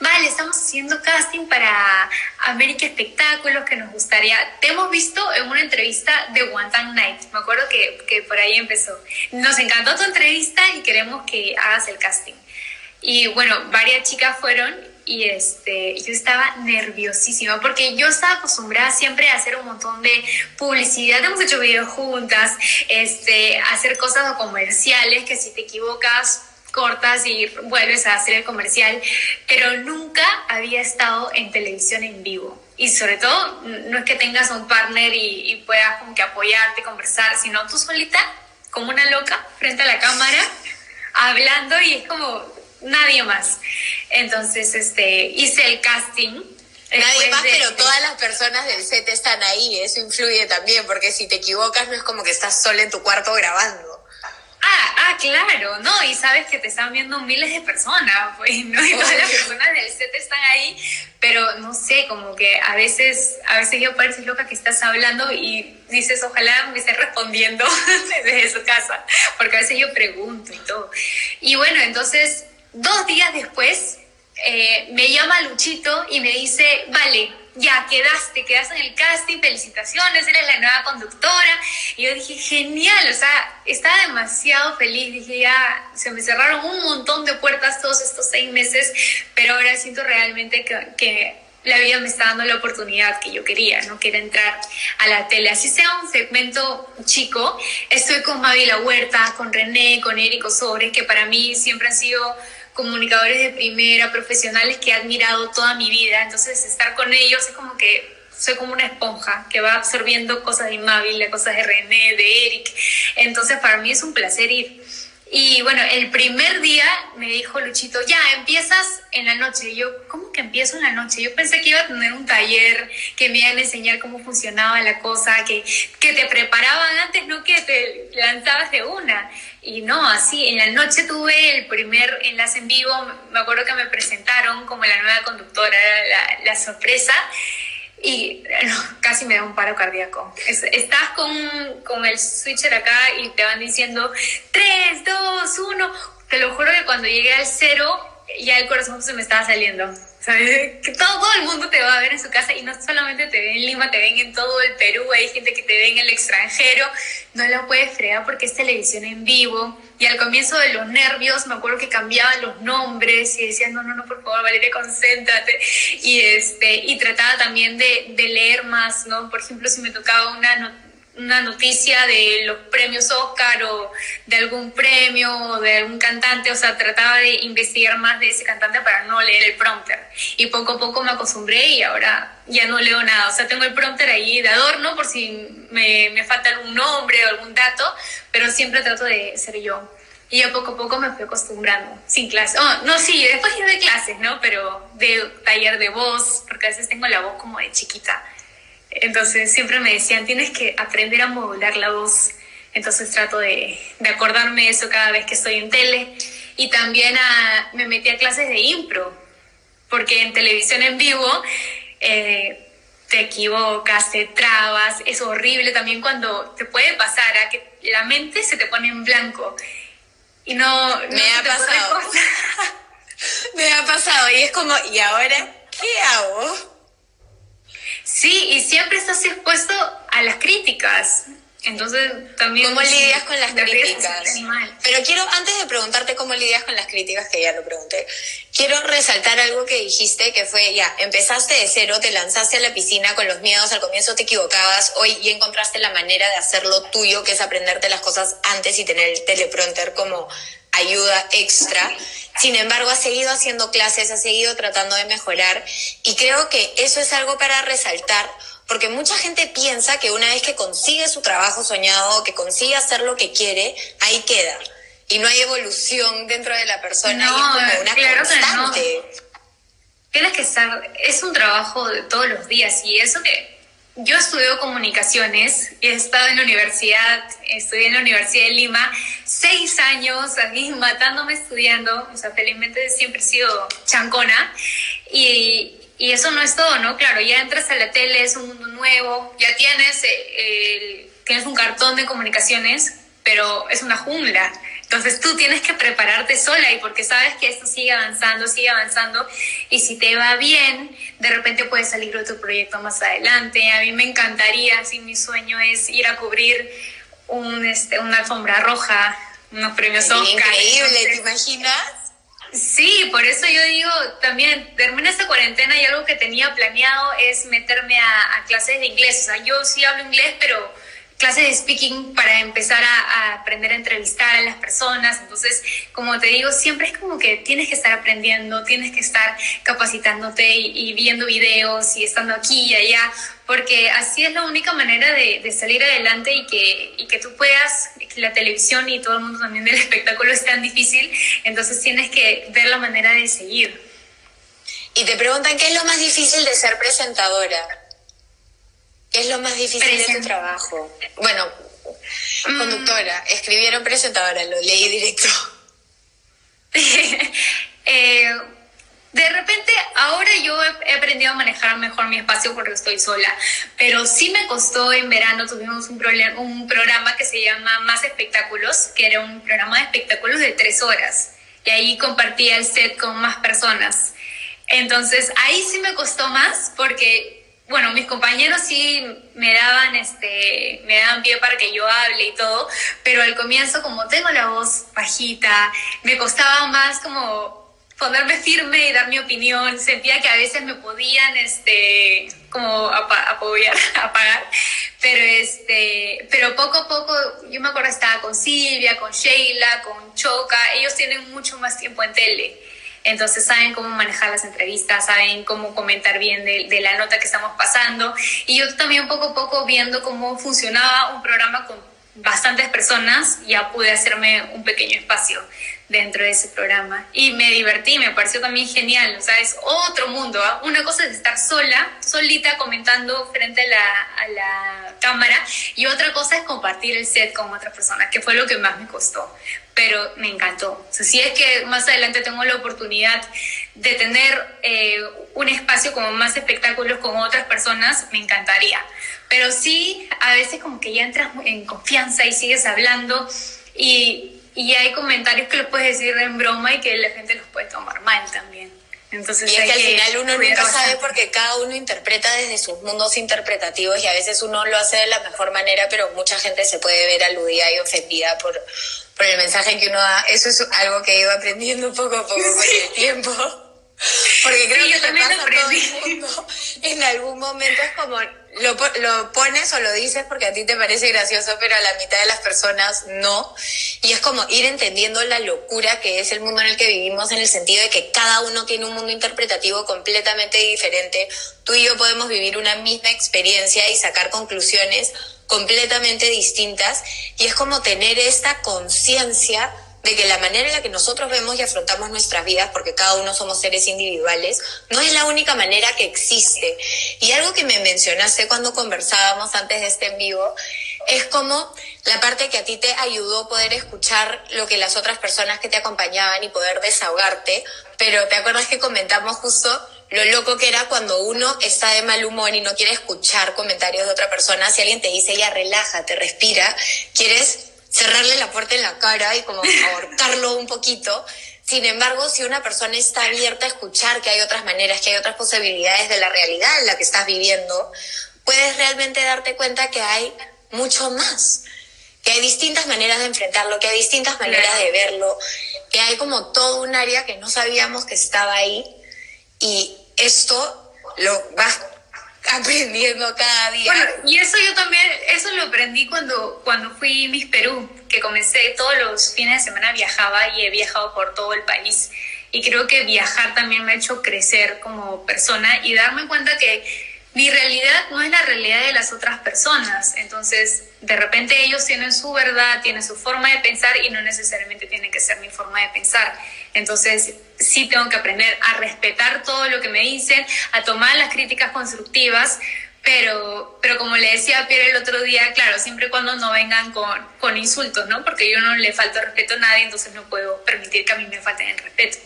vale, estamos haciendo casting para América Espectáculos, que nos gustaría, te hemos visto en una entrevista de One Time Night, me acuerdo que, que por ahí empezó. Nos encantó tu entrevista y queremos que hagas el casting. Y bueno, varias chicas fueron y este, yo estaba nerviosísima porque yo estaba acostumbrada siempre a hacer un montón de publicidad, hemos hecho videos juntas, este, hacer cosas comerciales que si te equivocas cortas y vuelves a hacer el comercial, pero nunca había estado en televisión en vivo. Y sobre todo, no es que tengas un partner y, y puedas como que apoyarte, conversar, sino tú solita, como una loca, frente a la cámara, hablando y es como nadie más. Entonces, este, hice el casting. Nadie más, pero todas las personas del set están ahí, eso influye también, porque si te equivocas no es como que estás sola en tu cuarto grabando. Ah, ah, claro, no, y sabes que te están viendo miles de personas, pues, ¿no? Y todas las personas del set están ahí, pero no sé, como que a veces, a veces yo parece loca que estás hablando y dices, ojalá me esté respondiendo desde su casa, porque a veces yo pregunto y todo. Y bueno, entonces Dos días después eh, me llama Luchito y me dice, vale, ya quedaste, quedaste en el casting, felicitaciones, eres la nueva conductora. Y yo dije, genial, o sea, estaba demasiado feliz, dije, ya se me cerraron un montón de puertas todos estos seis meses, pero ahora siento realmente que, que la vida me está dando la oportunidad que yo quería, no quiero entrar a la tele. Así sea un segmento chico, estoy con Mavi La Huerta, con René, con Érico Sobres, que para mí siempre han sido comunicadores de primera, profesionales que he admirado toda mi vida. Entonces, estar con ellos es como que soy como una esponja que va absorbiendo cosas de Inmávil, cosas de René, de Eric. Entonces, para mí es un placer ir. Y bueno, el primer día me dijo Luchito, ya, empiezas en la noche. Y yo, ¿cómo que empiezo en la noche? Yo pensé que iba a tener un taller, que me iban a enseñar cómo funcionaba la cosa, que, que te preparaban antes, no que te lanzabas de una. Y no, así, en la noche tuve el primer enlace en vivo, me acuerdo que me presentaron como la nueva conductora, la, la sorpresa y casi me da un paro cardíaco. estás con, con, el switcher acá y te van diciendo 3, 2, 1. Te lo juro que cuando llegué al cero, ya el corazón se me estaba saliendo. ¿Sabes? Que todo, el mundo te va a ver en su casa y no solamente te ven en Lima, te ven en todo el Perú, hay gente que te ve en el extranjero, no lo puedes fregar porque es televisión en vivo. Y al comienzo de los nervios, me acuerdo que cambiaban los nombres y decían, no, no, no, por favor, Valeria, concéntrate. Y, este, y trataba también de, de leer más, ¿no? Por ejemplo, si me tocaba una una noticia de los premios Oscar o de algún premio o de algún cantante, o sea, trataba de investigar más de ese cantante para no leer el prompter. Y poco a poco me acostumbré y ahora ya no leo nada, o sea, tengo el prompter ahí de adorno por si me, me falta algún nombre o algún dato, pero siempre trato de ser yo. Y a poco a poco me fui acostumbrando, sin clase. Oh, no, sí, después de clases, ¿no? Pero de taller de voz, porque a veces tengo la voz como de chiquita. Entonces siempre me decían, tienes que aprender a modular la voz. Entonces trato de, de acordarme eso cada vez que estoy en tele. Y también me metí a clases de impro, porque en televisión en vivo eh, te equivocas, te trabas, es horrible también cuando te puede pasar a que la mente se te pone en blanco. Y no... Me ha pasado. me ha pasado y es como, ¿y ahora qué hago? Sí, y siempre estás expuesto a las críticas. Entonces, también... ¿Cómo lidias con las críticas? Pero quiero, antes de preguntarte cómo lidias con las críticas, que ya lo pregunté, quiero resaltar algo que dijiste, que fue, ya, empezaste de cero, te lanzaste a la piscina con los miedos, al comienzo te equivocabas, hoy ya encontraste la manera de hacerlo tuyo, que es aprenderte las cosas antes y tener el teleprompter como ayuda extra. Sin embargo, ha seguido haciendo clases, ha seguido tratando de mejorar y creo que eso es algo para resaltar porque mucha gente piensa que una vez que consigue su trabajo soñado, que consigue hacer lo que quiere, ahí queda. Y no hay evolución dentro de la persona y es como una claro constante. Tienes que estar, es un trabajo de todos los días y eso que yo estudio comunicaciones, he estado en la universidad, estudié en la Universidad de Lima, seis años aquí matándome estudiando, o sea, felizmente siempre he sido chancona, y, y eso no es todo, ¿no? Claro, ya entras a la tele, es un mundo nuevo, ya tienes, eh, tienes un cartón de comunicaciones, pero es una jungla. Entonces tú tienes que prepararte sola y porque sabes que esto sigue avanzando, sigue avanzando y si te va bien, de repente puede salir otro proyecto más adelante. A mí me encantaría, si mi sueño es ir a cubrir un, este, una alfombra roja, unos premios Oscar. Increíble, ¿te imaginas? Sí, por eso yo digo también, termina esta cuarentena y algo que tenía planeado es meterme a, a clases de inglés. O sea, yo sí hablo inglés, pero clases de speaking para empezar a, aprender a entrevistar a las personas. Entonces, como te digo, siempre es como que tienes que estar aprendiendo, tienes que estar capacitándote y, viendo videos y estando aquí y allá, porque así es la única manera de, salir adelante y que, y que tú puedas, la televisión y todo el mundo también del espectáculo es tan difícil, entonces tienes que ver la manera de seguir. Y te preguntan qué es lo más difícil de ser presentadora. ¿Qué es lo más difícil de tu trabajo? Bueno, mm. conductora, escribieron presentadora, lo leí directo. Eh, de repente, ahora yo he aprendido a manejar mejor mi espacio porque estoy sola, pero sí me costó en verano, tuvimos un, un programa que se llama Más Espectáculos, que era un programa de espectáculos de tres horas, y ahí compartía el set con más personas. Entonces, ahí sí me costó más porque bueno, mis compañeros sí me daban, este, me daban pie para que yo hable y todo, pero al comienzo como tengo la voz bajita, me costaba más como ponerme firme y dar mi opinión, sentía que a veces me podían, este, como apoyar, apagar, pero este, pero poco a poco, yo me acuerdo estaba con Silvia, con Sheila, con Choca, ellos tienen mucho más tiempo en tele entonces saben cómo manejar las entrevistas, saben cómo comentar bien de, la nota que estamos pasando. Y yo también poco a poco viendo cómo funcionaba un programa con bastantes personas, ya pude hacerme un pequeño espacio dentro de ese programa. Y me divertí, me pareció también genial, o sea, es otro mundo. ¿ah? Una cosa es estar sola, solita, comentando frente a la, a la cámara, y otra cosa es compartir el set con otras personas, que fue lo que más me costó. Pero me encantó. O sea, si es que más adelante tengo la oportunidad de tener eh, un espacio como más espectáculos con otras personas, me encantaría. Pero sí, a veces como que ya entras en confianza y sigues hablando y y hay comentarios que los puedes decir en broma y que la gente los puede tomar mal también. Entonces, y es que al final uno nunca sabe porque cada uno interpreta desde sus mundos interpretativos y a veces uno lo hace de la mejor manera, pero mucha gente se puede ver aludida y ofendida por, por el mensaje que uno da. Eso es algo que he ido aprendiendo poco a poco con el tiempo. Porque creo que también pasa todo el mundo. En algún momento es como lo, lo, pones o lo dices porque a ti te parece gracioso, pero a la mitad de las personas no. Y es como ir entendiendo la locura que es el mundo en el que vivimos en el sentido de que cada uno tiene un mundo interpretativo completamente diferente. Tú y yo podemos vivir una misma experiencia y sacar conclusiones completamente distintas. Y es como tener esta conciencia de que la manera en la que nosotros vemos y afrontamos nuestras vidas, porque cada uno somos seres individuales, no es la única manera que existe. Y algo que me mencionaste cuando conversábamos antes de este en vivo, es como la parte que a ti te ayudó poder escuchar lo que las otras personas que te acompañaban y poder desahogarte, pero te acuerdas que comentamos justo lo loco que era cuando uno está de mal humor y no quiere escuchar comentarios de otra persona, si alguien te dice ya relájate, respira, quieres cerrarle la puerta en la cara y como ahorcarlo un poquito. Sin embargo, si una persona está abierta a escuchar que hay otras maneras, que hay otras posibilidades de la realidad en la que estás viviendo, puedes realmente darte cuenta que hay mucho más, que hay distintas maneras de enfrentarlo, que hay distintas maneras de verlo, que hay como todo un área que no sabíamos que estaba ahí y esto lo vas aprendiendo cada día. Bueno, y eso yo también, eso lo aprendí cuando, cuando fui Miss Perú, que comencé todos los fines de semana viajaba y he viajado por todo el país. Y creo que viajar también me ha hecho crecer como persona y darme cuenta que mi realidad no es la realidad de las otras personas. Entonces, de repente ellos tienen su verdad, tienen su forma de pensar y no necesariamente tiene que ser mi forma de pensar. Entonces, sí tengo que aprender a respetar todo lo que me dicen, a tomar las críticas constructivas, pero, pero como le decía a Pierre el otro día, claro, siempre cuando no vengan con, con insultos, ¿no? Porque yo no le falto respeto a nadie, entonces no puedo permitir que a mí me falten el respeto.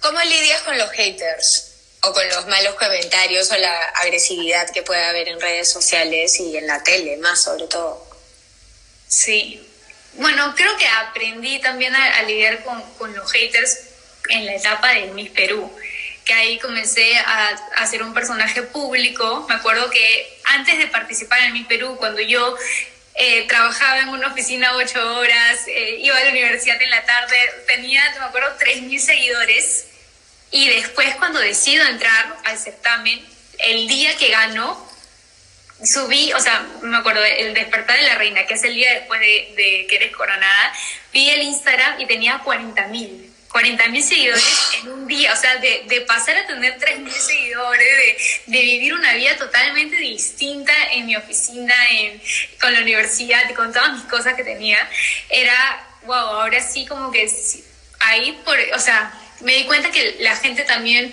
¿Cómo lidias con los haters? O con los malos comentarios o la agresividad que puede haber en redes sociales y en la tele, más sobre todo. Sí. Bueno, creo que aprendí también a, lidiar con, con, los haters en la etapa de Miss Perú, que ahí comencé a, a ser un personaje público. Me acuerdo que antes de participar en Miss Perú, cuando yo eh, trabajaba en una oficina ocho horas, eh, iba a la universidad en la tarde, tenía, me acuerdo, 3.000 seguidores y después cuando decido entrar al certamen, el día que gano, subí, o sea, me acuerdo, el despertar de la reina, que es el día después de, que eres coronada, vi el Instagram y tenía 40 mil. 40 mil seguidores en un día, o sea, de, de pasar a tener 3 mil seguidores, de, de, vivir una vida totalmente distinta en mi oficina, en, con la universidad y con todas mis cosas que tenía, era, wow, ahora sí como que ahí, por, o sea, me di cuenta que la gente también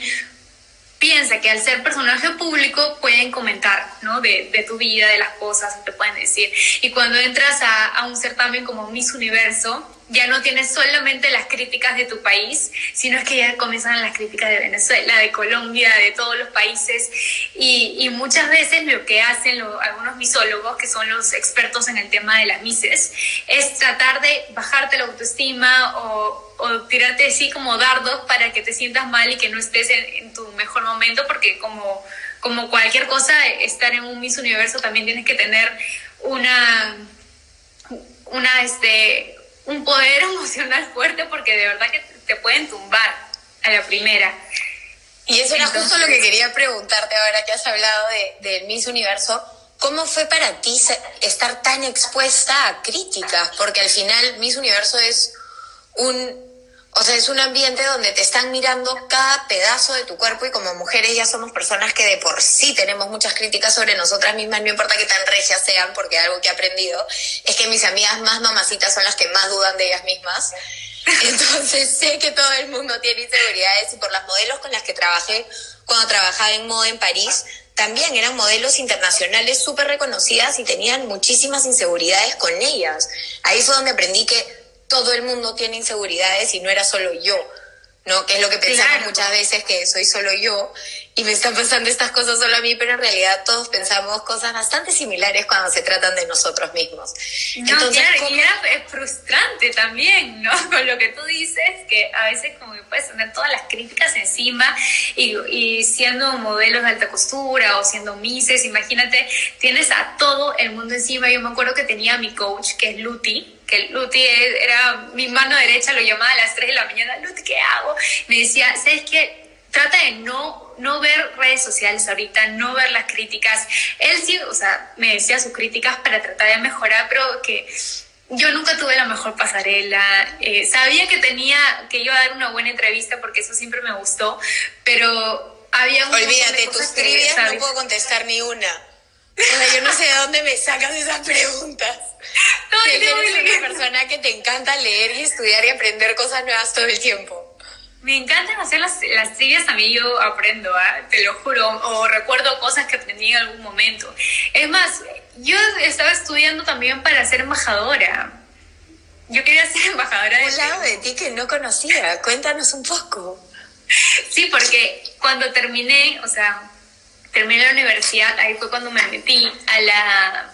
piensa que al ser personaje público pueden comentar, ¿no? De, tu vida, de las cosas, te pueden decir. Y cuando entras a un certamen como Miss Universo, ya no tienes solamente las críticas de tu país, sino es que ya comienzan las críticas de Venezuela, de Colombia, de todos los países. Y, y muchas veces lo que hacen algunos misólogos, que son los expertos en el tema de las mises, es tratar de bajarte la autoestima o, o tirarte así como dardos para que te sientas mal y que no estés en, en tu mejor momento, porque como, como cualquier cosa, estar en un Miss Universo también tienes que tener una una este un poder emocional fuerte porque de verdad que te pueden tumbar a la primera. Y eso era justo lo que quería preguntarte ahora que has hablado de, de Miss Universo. ¿Cómo fue para ti estar tan expuesta a críticas? Porque al final Miss Universo es un O sea, es un ambiente donde te están mirando cada pedazo de tu cuerpo y como mujeres ya somos personas que de por sí tenemos muchas críticas sobre nosotras mismas, no importa que tan regias sean, porque algo que he aprendido es que mis amigas más mamacitas son las que más dudan de ellas mismas. Entonces sé que todo el mundo tiene inseguridades y por las modelos con las que trabajé cuando trabajaba en moda en París, también eran modelos internacionales súper reconocidas y tenían muchísimas inseguridades con ellas. Ahí fue donde aprendí que todo el mundo tiene inseguridades y no era solo yo, ¿no? Que es lo que pensamos muchas veces que soy solo yo y me están pasando estas cosas solo a mí, pero en realidad todos pensamos cosas bastante similares cuando se tratan de nosotros mismos. No, Entonces, claro, y es frustrante también, ¿no? Con lo que tú dices, que a veces como que puedes tener todas las críticas encima y, y siendo modelos de alta costura o siendo mises, imagínate, tienes a todo el mundo encima. Yo me acuerdo que tenía a mi coach, que es Luti, que Luti era mi mano derecha, lo llamaba a las 3 de la mañana, Luti, ¿qué hago? Me decía, ¿sabes qué? Trata de no, no ver redes sociales ahorita, no ver las críticas. Él sí, o sea, me decía sus críticas para tratar de mejorar, pero que yo nunca tuve la mejor pasarela. Eh, sabía que tenía, que iba a dar una buena entrevista porque eso siempre me gustó, pero había un Olvídate, tus trivias no puedo contestar ni una. yo no sé de dónde me sacas esas preguntas. No, que eres una persona que te encanta leer y estudiar y aprender cosas nuevas todo el tiempo. Me encantan hacer las, las trivias, a mí yo aprendo, ¿ah? te lo juro, o recuerdo cosas que aprendí en algún momento. Es más, yo estaba estudiando también para ser embajadora. Yo quería ser embajadora de... Un lado de ti que no conocía, cuéntanos un poco. Sí, porque cuando terminé, o sea, terminé la universidad, ahí fue cuando me metí a la,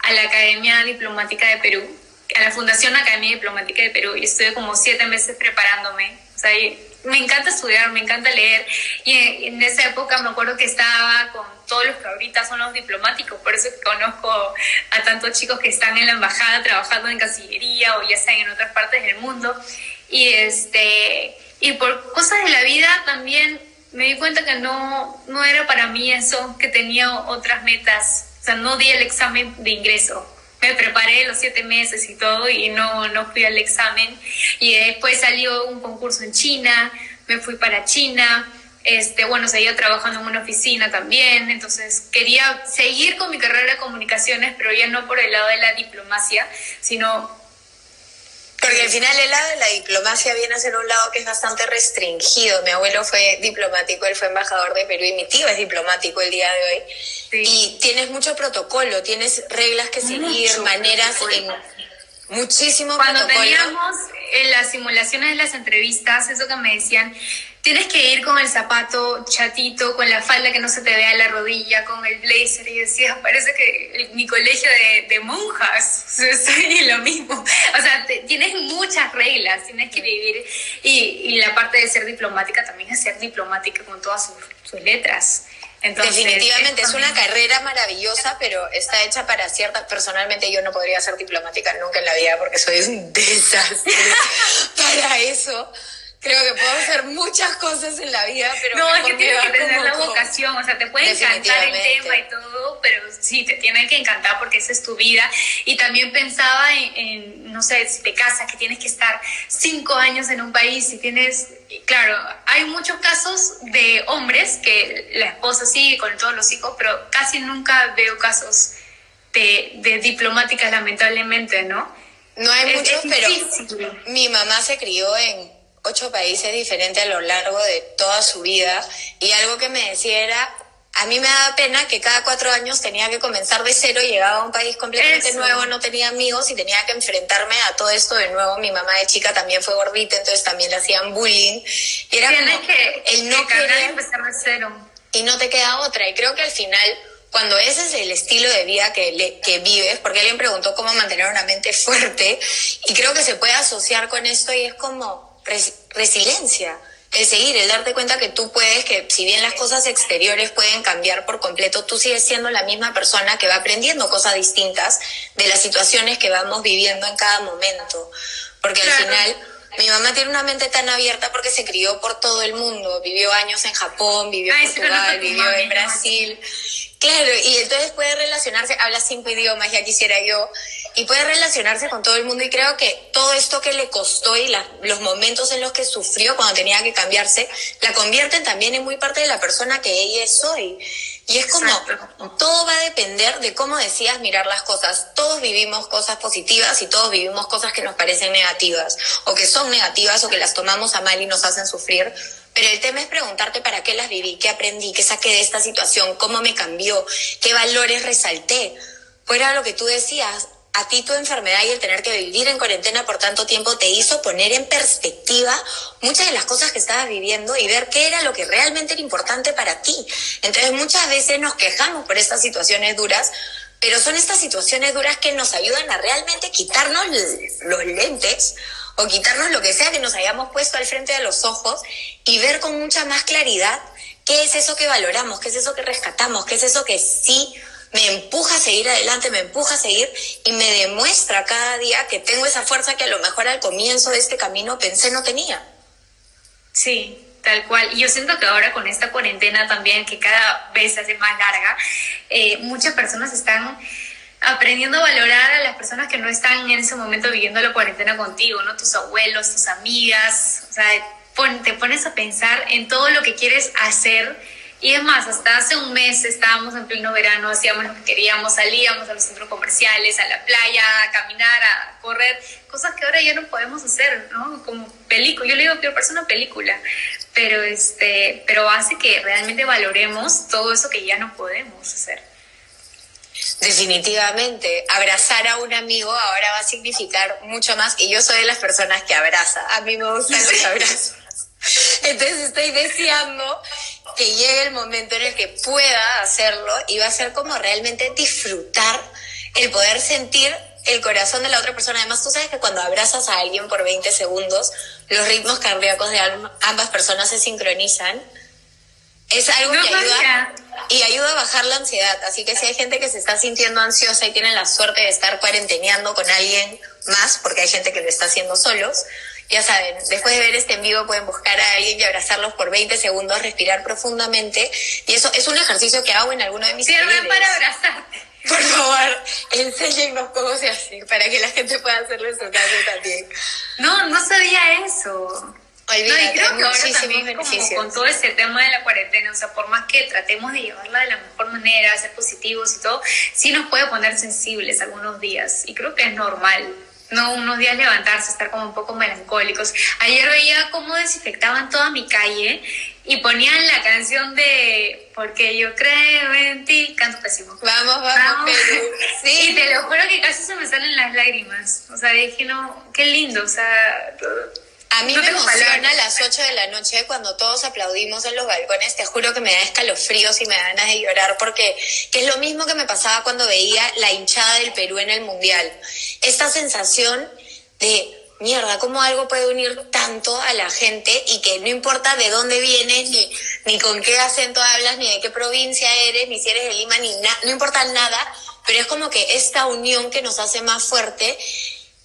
a la Academia Diplomática de Perú, a la Fundación Academia Diplomática de Perú, y estuve como siete meses preparándome. O sea, me encanta estudiar, me encanta leer, y en esa época me acuerdo que estaba con todos los que ahorita son los diplomáticos, por eso conozco a tantos chicos que están en la embajada trabajando en Cancillería o ya están en otras partes del mundo, y este y por cosas de la vida también me di cuenta que no, no era para mí eso, que tenía otras metas. O sea, no di el examen de ingreso. Me preparé los siete meses y todo y no, no fui al examen. Y después salió un concurso en China, me fui para China. Este, bueno, seguía trabajando en una oficina también, entonces quería seguir con mi carrera de comunicaciones, pero ya no por el lado de la diplomacia, sino porque al final el lado de la diplomacia viene a ser un lado que es bastante restringido. Mi abuelo fue diplomático, él fue embajador de Perú y mi tío es diplomático el día de hoy. Y tienes mucho protocolo, tienes reglas que seguir, maneras en muchísimo Cuando teníamos en las simulaciones de las entrevistas, eso que me decían, tienes que ir con el zapato chatito, con la falda que no se te vea la rodilla, con el blazer. Y decía, parece que mi colegio de, de monjas, soy lo mismo. O sea, tienes muchas reglas, tienes que vivir. Y, y, la parte de ser diplomática también es ser diplomática con todas sus, sus letras. Definitivamente es una carrera maravillosa, pero está hecha para cierta. Personalmente, yo no podría ser diplomática nunca en la vida porque soy un desastre para eso creo que puedo hacer muchas cosas en la vida, pero no, es que tienes que tener la vocación, o sea, te puede encantar el tema y todo, pero sí, te tiene que encantar porque esa es tu vida. Y también pensaba en, no sé, si te casas, que tienes que estar cinco años en un país, si tienes, claro, hay muchos casos de hombres que la esposa sigue con todos los hijos, pero casi nunca veo casos de, de diplomáticas, lamentablemente, ¿no? No hay muchos, pero mi mamá se crió en ocho países diferentes a lo largo de toda su vida y algo que me decía era, a mí me daba pena que cada cuatro años tenía que comenzar de cero, llegaba a un país completamente nuevo, no tenía amigos y tenía que enfrentarme a todo esto de nuevo. Mi mamá de chica también fue gordita, entonces también le hacían bullying. Y era como que, el no querer empezar de cero. Y no te queda otra. Y creo que al final cuando ese es el estilo de vida que, le, que vives, porque alguien preguntó cómo mantener una mente fuerte, y creo que se puede asociar con esto y es como resiliencia, el seguir, el darte cuenta que tú puedes, que si bien las cosas exteriores pueden cambiar por completo, tú sigues siendo la misma persona que va aprendiendo cosas distintas de las situaciones que vamos viviendo en cada momento. Porque al final, mi mamá tiene una mente tan abierta porque se crió por todo el mundo, vivió años en Japón, vivió en Portugal, vivió en Brasil. Claro, y entonces puede relacionarse, habla cinco idiomas, ya quisiera yo, y puede relacionarse con todo el mundo y creo que todo esto que le costó y los momentos en los que sufrió cuando tenía que cambiarse, la convierten también en muy parte de la persona que ella es hoy. Y es como, todo va a depender de cómo decías mirar las cosas. Todos vivimos cosas positivas y todos vivimos cosas que nos parecen negativas, o que son negativas o que las tomamos a mal y nos hacen sufrir. Pero el tema es preguntarte para qué las viví, qué aprendí, qué saqué de esta situación, cómo me cambió, qué valores resalté. Fuera lo que tú decías, a ti tu enfermedad y el tener que vivir en cuarentena por tanto tiempo te hizo poner en perspectiva muchas de las cosas que estabas viviendo y ver qué era lo que realmente era importante para ti. Entonces muchas veces nos quejamos por estas situaciones duras, pero son estas situaciones duras que nos ayudan a realmente quitarnos los lentes o quitarnos lo que sea que nos hayamos puesto al frente de los ojos y ver con mucha más claridad qué es eso que valoramos, qué es eso que rescatamos, qué es eso que sí me empuja a seguir adelante, me empuja a seguir y me demuestra cada día que tengo esa fuerza que a lo mejor al comienzo de este camino pensé no tenía. Sí, tal cual. Y yo siento que ahora con esta cuarentena también, que cada vez hace más larga, eh, muchas personas están aprendiendo a valorar a las personas que no están en ese momento viviendo la cuarentena contigo, ¿no? Tus abuelos, tus amigas, o sea, te pones a pensar en todo lo que quieres hacer y es más, hasta hace un mes estábamos en pleno verano, hacíamos lo que queríamos, salíamos a los centros comerciales, a la playa, a caminar, a correr, cosas que ahora ya no podemos hacer, ¿no? Como película, yo le digo que parece una película, pero, este, pero hace que realmente valoremos todo eso que ya no podemos hacer. Definitivamente, abrazar a un amigo ahora va a significar mucho más y yo soy de las personas que abraza, a mí me gustan los abrazos. Entonces estoy deseando que llegue el momento en el que pueda hacerlo y va a ser como realmente disfrutar el poder sentir el corazón de la otra persona. Además, tú sabes que cuando abrazas a alguien por 20 segundos, los ritmos cardíacos de ambas personas se sincronizan. Es algo que ayuda y ayuda a bajar la ansiedad. Así que si hay gente que se está sintiendo ansiosa y tiene la suerte de estar cuarenteneando con alguien más, porque hay gente que lo está haciendo solos, ya saben, después de ver este en vivo pueden buscar a alguien y abrazarlos por 20 segundos, respirar profundamente. Y eso es un ejercicio que hago en alguno de mis Sirve para abrazarte. Por favor, enséñenos cómo se hace para que la gente pueda hacerlo en su casa también. No, no sabía eso. Olvídate, no, y creo que ahora también como con todo este tema de la cuarentena, o sea, por más que tratemos de llevarla de la mejor manera, ser positivos y todo, sí nos puede poner sensibles algunos días y creo que es normal no unos días levantarse, estar como un poco melancólicos. Ayer veía cómo desinfectaban toda mi calle y ponían la canción de Porque yo creo en ti, canto pésimo. Vamos, vamos, Perú. Sí. Y te lo juro que casi se me salen las lágrimas. O sea, dije, no, qué lindo, o sea... A mí me emociona a las 8 de la noche cuando todos aplaudimos en los balcones. Te juro que me da escalofríos y me da ganas de llorar porque que es lo mismo que me pasaba cuando veía la hinchada del Perú en el Mundial. Esta sensación de mierda, cómo algo puede unir tanto a la gente y que no importa de dónde vienes, ni, ni con qué acento hablas, ni de qué provincia eres, ni si eres de Lima, ni no importa nada, pero es como que esta unión que nos hace más fuerte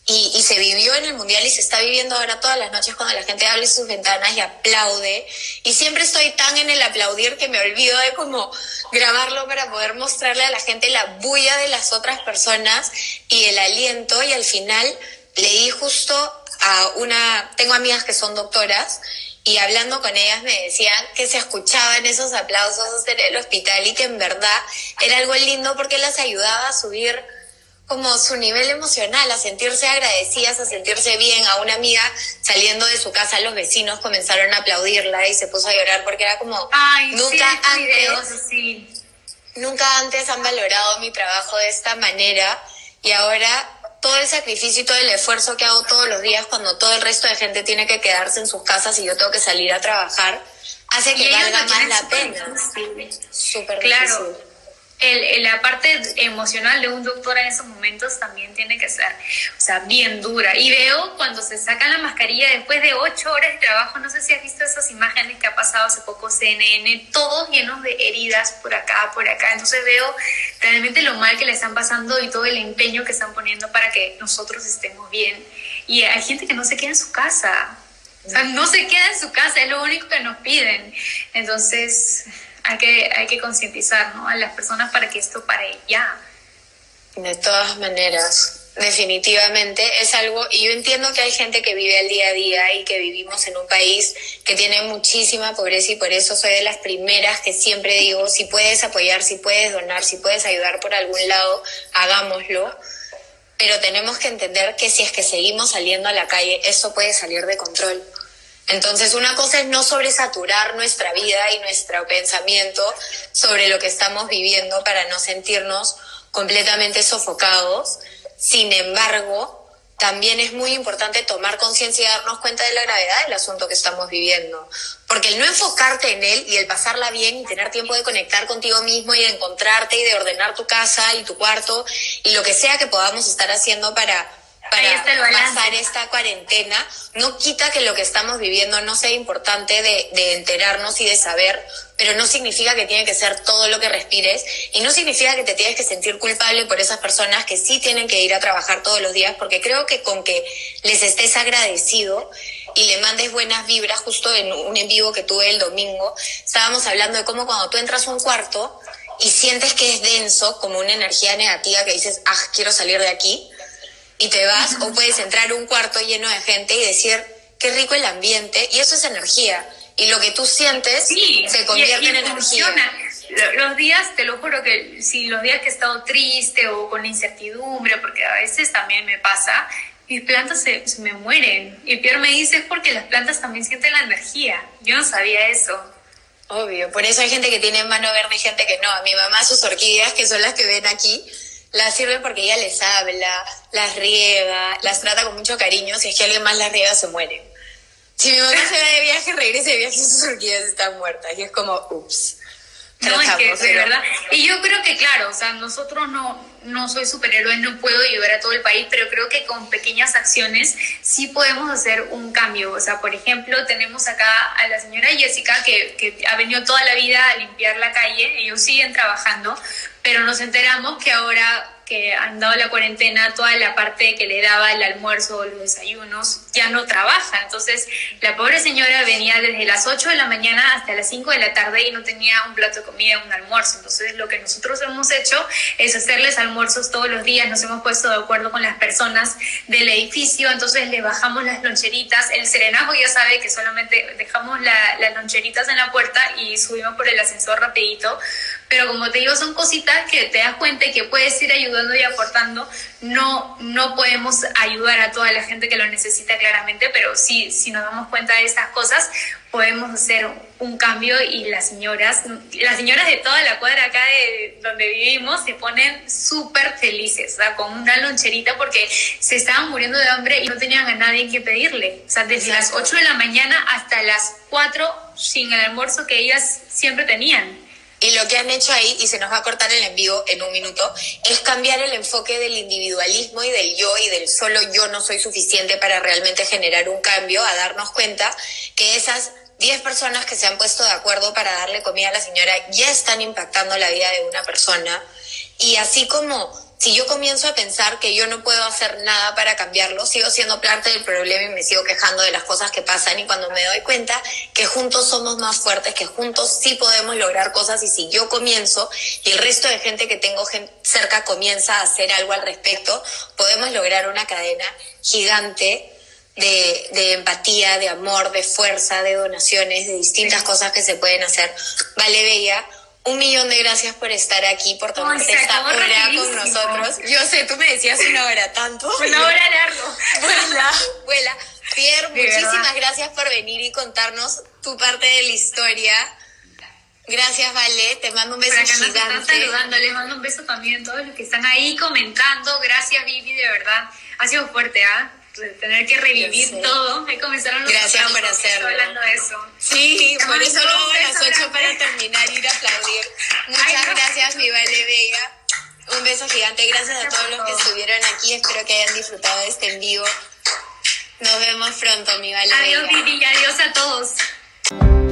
y, se vivió en el Mundial y se está viviendo ahora todas las noches cuando la gente abre sus ventanas y aplaude. Y siempre estoy tan en el aplaudir que me olvido de como grabarlo para poder mostrarle a la gente la bulla de las otras personas y el aliento. Y al final leí justo a una, tengo amigas que son doctoras y hablando con ellas me decían que se escuchaban esos aplausos en el hospital y que en verdad era algo lindo porque las ayudaba a subir como su nivel emocional, a sentirse agradecidas, a sentirse bien. A una amiga saliendo de su casa, los vecinos comenzaron a aplaudirla y se puso a llorar porque era como, nunca antes, nunca antes han valorado mi trabajo de esta manera y ahora todo el sacrificio y todo el esfuerzo que hago todos los días cuando todo el resto de gente tiene que quedarse en sus casas y yo tengo que salir a trabajar, hace que valga más la pena. Súper claro el, la parte emocional de un doctor en esos momentos también tiene que ser, o sea, bien dura. Y veo cuando se sacan la mascarilla después de ocho horas de trabajo, no sé si has visto esas imágenes que ha pasado hace poco CNN, todos llenos de heridas por acá, por acá. Entonces veo realmente lo mal que le están pasando y todo el empeño que están poniendo para que nosotros estemos bien. Y hay gente que no se queda en su casa. O sea, no se queda en su casa, es lo único que nos piden. Entonces, hay que, hay que concientizar ¿no? a las personas para que esto pare ya. De todas maneras. Definitivamente es algo, y yo entiendo que hay gente que vive el día a día y que vivimos en un país que tiene muchísima pobreza y por eso soy de las primeras que siempre digo, si puedes apoyar, si puedes donar, si puedes ayudar por algún lado, hagámoslo. Pero tenemos que entender que si es que seguimos saliendo a la calle, eso puede salir de control. Entonces, una cosa es no sobresaturar nuestra vida y nuestro pensamiento sobre lo que estamos viviendo para no sentirnos completamente sofocados sin embargo, también es muy importante tomar conciencia y darnos cuenta de la gravedad del asunto que estamos viviendo. Porque el no enfocarte en él y el pasarla bien y tener tiempo de conectar contigo mismo y de encontrarte y de ordenar tu casa y tu cuarto y lo que sea que podamos estar haciendo para para pasar esta cuarentena, no quita que lo que estamos viviendo no sea importante de, de, enterarnos y de saber, pero no significa que tiene que ser todo lo que respires y no significa que te tienes que sentir culpable por esas personas que sí tienen que ir a trabajar todos los días, porque creo que con que les estés agradecido y le mandes buenas vibras, justo en un en vivo que tuve el domingo, estábamos hablando de cómo cuando tú entras a un cuarto y sientes que es denso, como una energía negativa que dices, ah, quiero salir de aquí, y te vas, o puedes entrar a un cuarto lleno de gente y decir, qué rico el ambiente, y eso es energía. Y lo que tú sientes se convierte en energía. Los días, te lo juro que si los días que he estado triste o con incertidumbre, porque a veces también me pasa, mis plantas se, se, me mueren. Y Pierre me dice es porque las plantas también sienten la energía. Yo no sabía eso. Obvio, por eso hay gente que tiene mano verde y gente que no. A mi mamá sus orquídeas, que son las que ven aquí, las sirve porque ella les habla, las riega, las trata con mucho cariño. Si es que alguien más las riega, se muere. Si mi mamá se va de viaje, regresa de viaje y sus orquídeas están muertas. Y es como, ups. No, es que de verdad. Y yo creo que, claro, o sea, nosotros no, no soy superhéroe, no puedo ayudar a todo el país, pero creo que con pequeñas acciones sí podemos hacer un cambio. O sea, por ejemplo, tenemos acá a la señora Jessica que, que ha venido toda la vida a limpiar la calle, ellos siguen trabajando, pero nos enteramos que ahora que han dado la cuarentena, toda la parte que le daba el almuerzo los desayunos, ya no trabaja. Entonces, la pobre señora venía desde las 8 de la mañana hasta las 5 de la tarde y no tenía un plato de comida, un almuerzo. Entonces, lo que nosotros hemos hecho es hacerles almuerzos todos los días. Nos hemos puesto de acuerdo con las personas del edificio, entonces le bajamos las loncheritas. El serenajo ya sabe que solamente dejamos las loncheritas en la puerta y subimos por el ascensor rapidito. Pero como te digo, son cositas que te das cuenta y que puedes ir ayudando y aportando. No, no podemos ayudar a toda la gente que lo necesita claramente, pero sí, si nos damos cuenta de estas cosas, podemos hacer un cambio y las señoras, las señoras de toda la cuadra acá de donde vivimos se ponen súper felices, o con una loncherita porque se estaban muriendo de hambre y no tenían a nadie que pedirle. O sea, desde las 8 de la mañana hasta las 4 sin el almuerzo que ellas siempre tenían. Y lo que han hecho ahí, y se nos va a cortar el envío en un minuto, es cambiar el enfoque del individualismo y del yo y del solo yo no soy suficiente para realmente generar un cambio, a darnos cuenta que esas 10 personas que se han puesto de acuerdo para darle comida a la señora ya están impactando la vida de una persona. Y así como si yo comienzo a pensar que yo no puedo hacer nada para cambiarlo, sigo siendo parte del problema y me sigo quejando de las cosas que pasan y cuando me doy cuenta que juntos somos más fuertes, que juntos sí podemos lograr cosas y si yo comienzo y el resto de gente que tengo cerca comienza a hacer algo al respecto, podemos lograr una cadena gigante de, de, empatía, de amor, de fuerza, de donaciones, de distintas cosas que se pueden hacer. Vale, Bella, un millón de gracias por estar aquí, por tomarte esta hora con nosotros. Yo sé, tú me decías una hora tanto. Una hora largo. Vuela, vuela. Pierre, muchísimas gracias por venir y contarnos tu parte de la historia. Gracias, Vale. Te mando un beso gigante. Están saludando. Les mando un beso también a todos los que están ahí comentando. Gracias, Vivi, de verdad. Ha sido fuerte, ¿ah? Tener que revivir todo. Ahí comenzaron los Gracias por hacerlo. hablando de eso. Sí, por eso luego a las 8 para terminar ir a aplaudir. Muchas gracias, mi Vale Vega. Un beso gigante. Gracias a todos los que estuvieron aquí. Espero que hayan disfrutado de este en vivo. Nos vemos pronto, mi Vale Adiós, Vivi, y adiós a todos.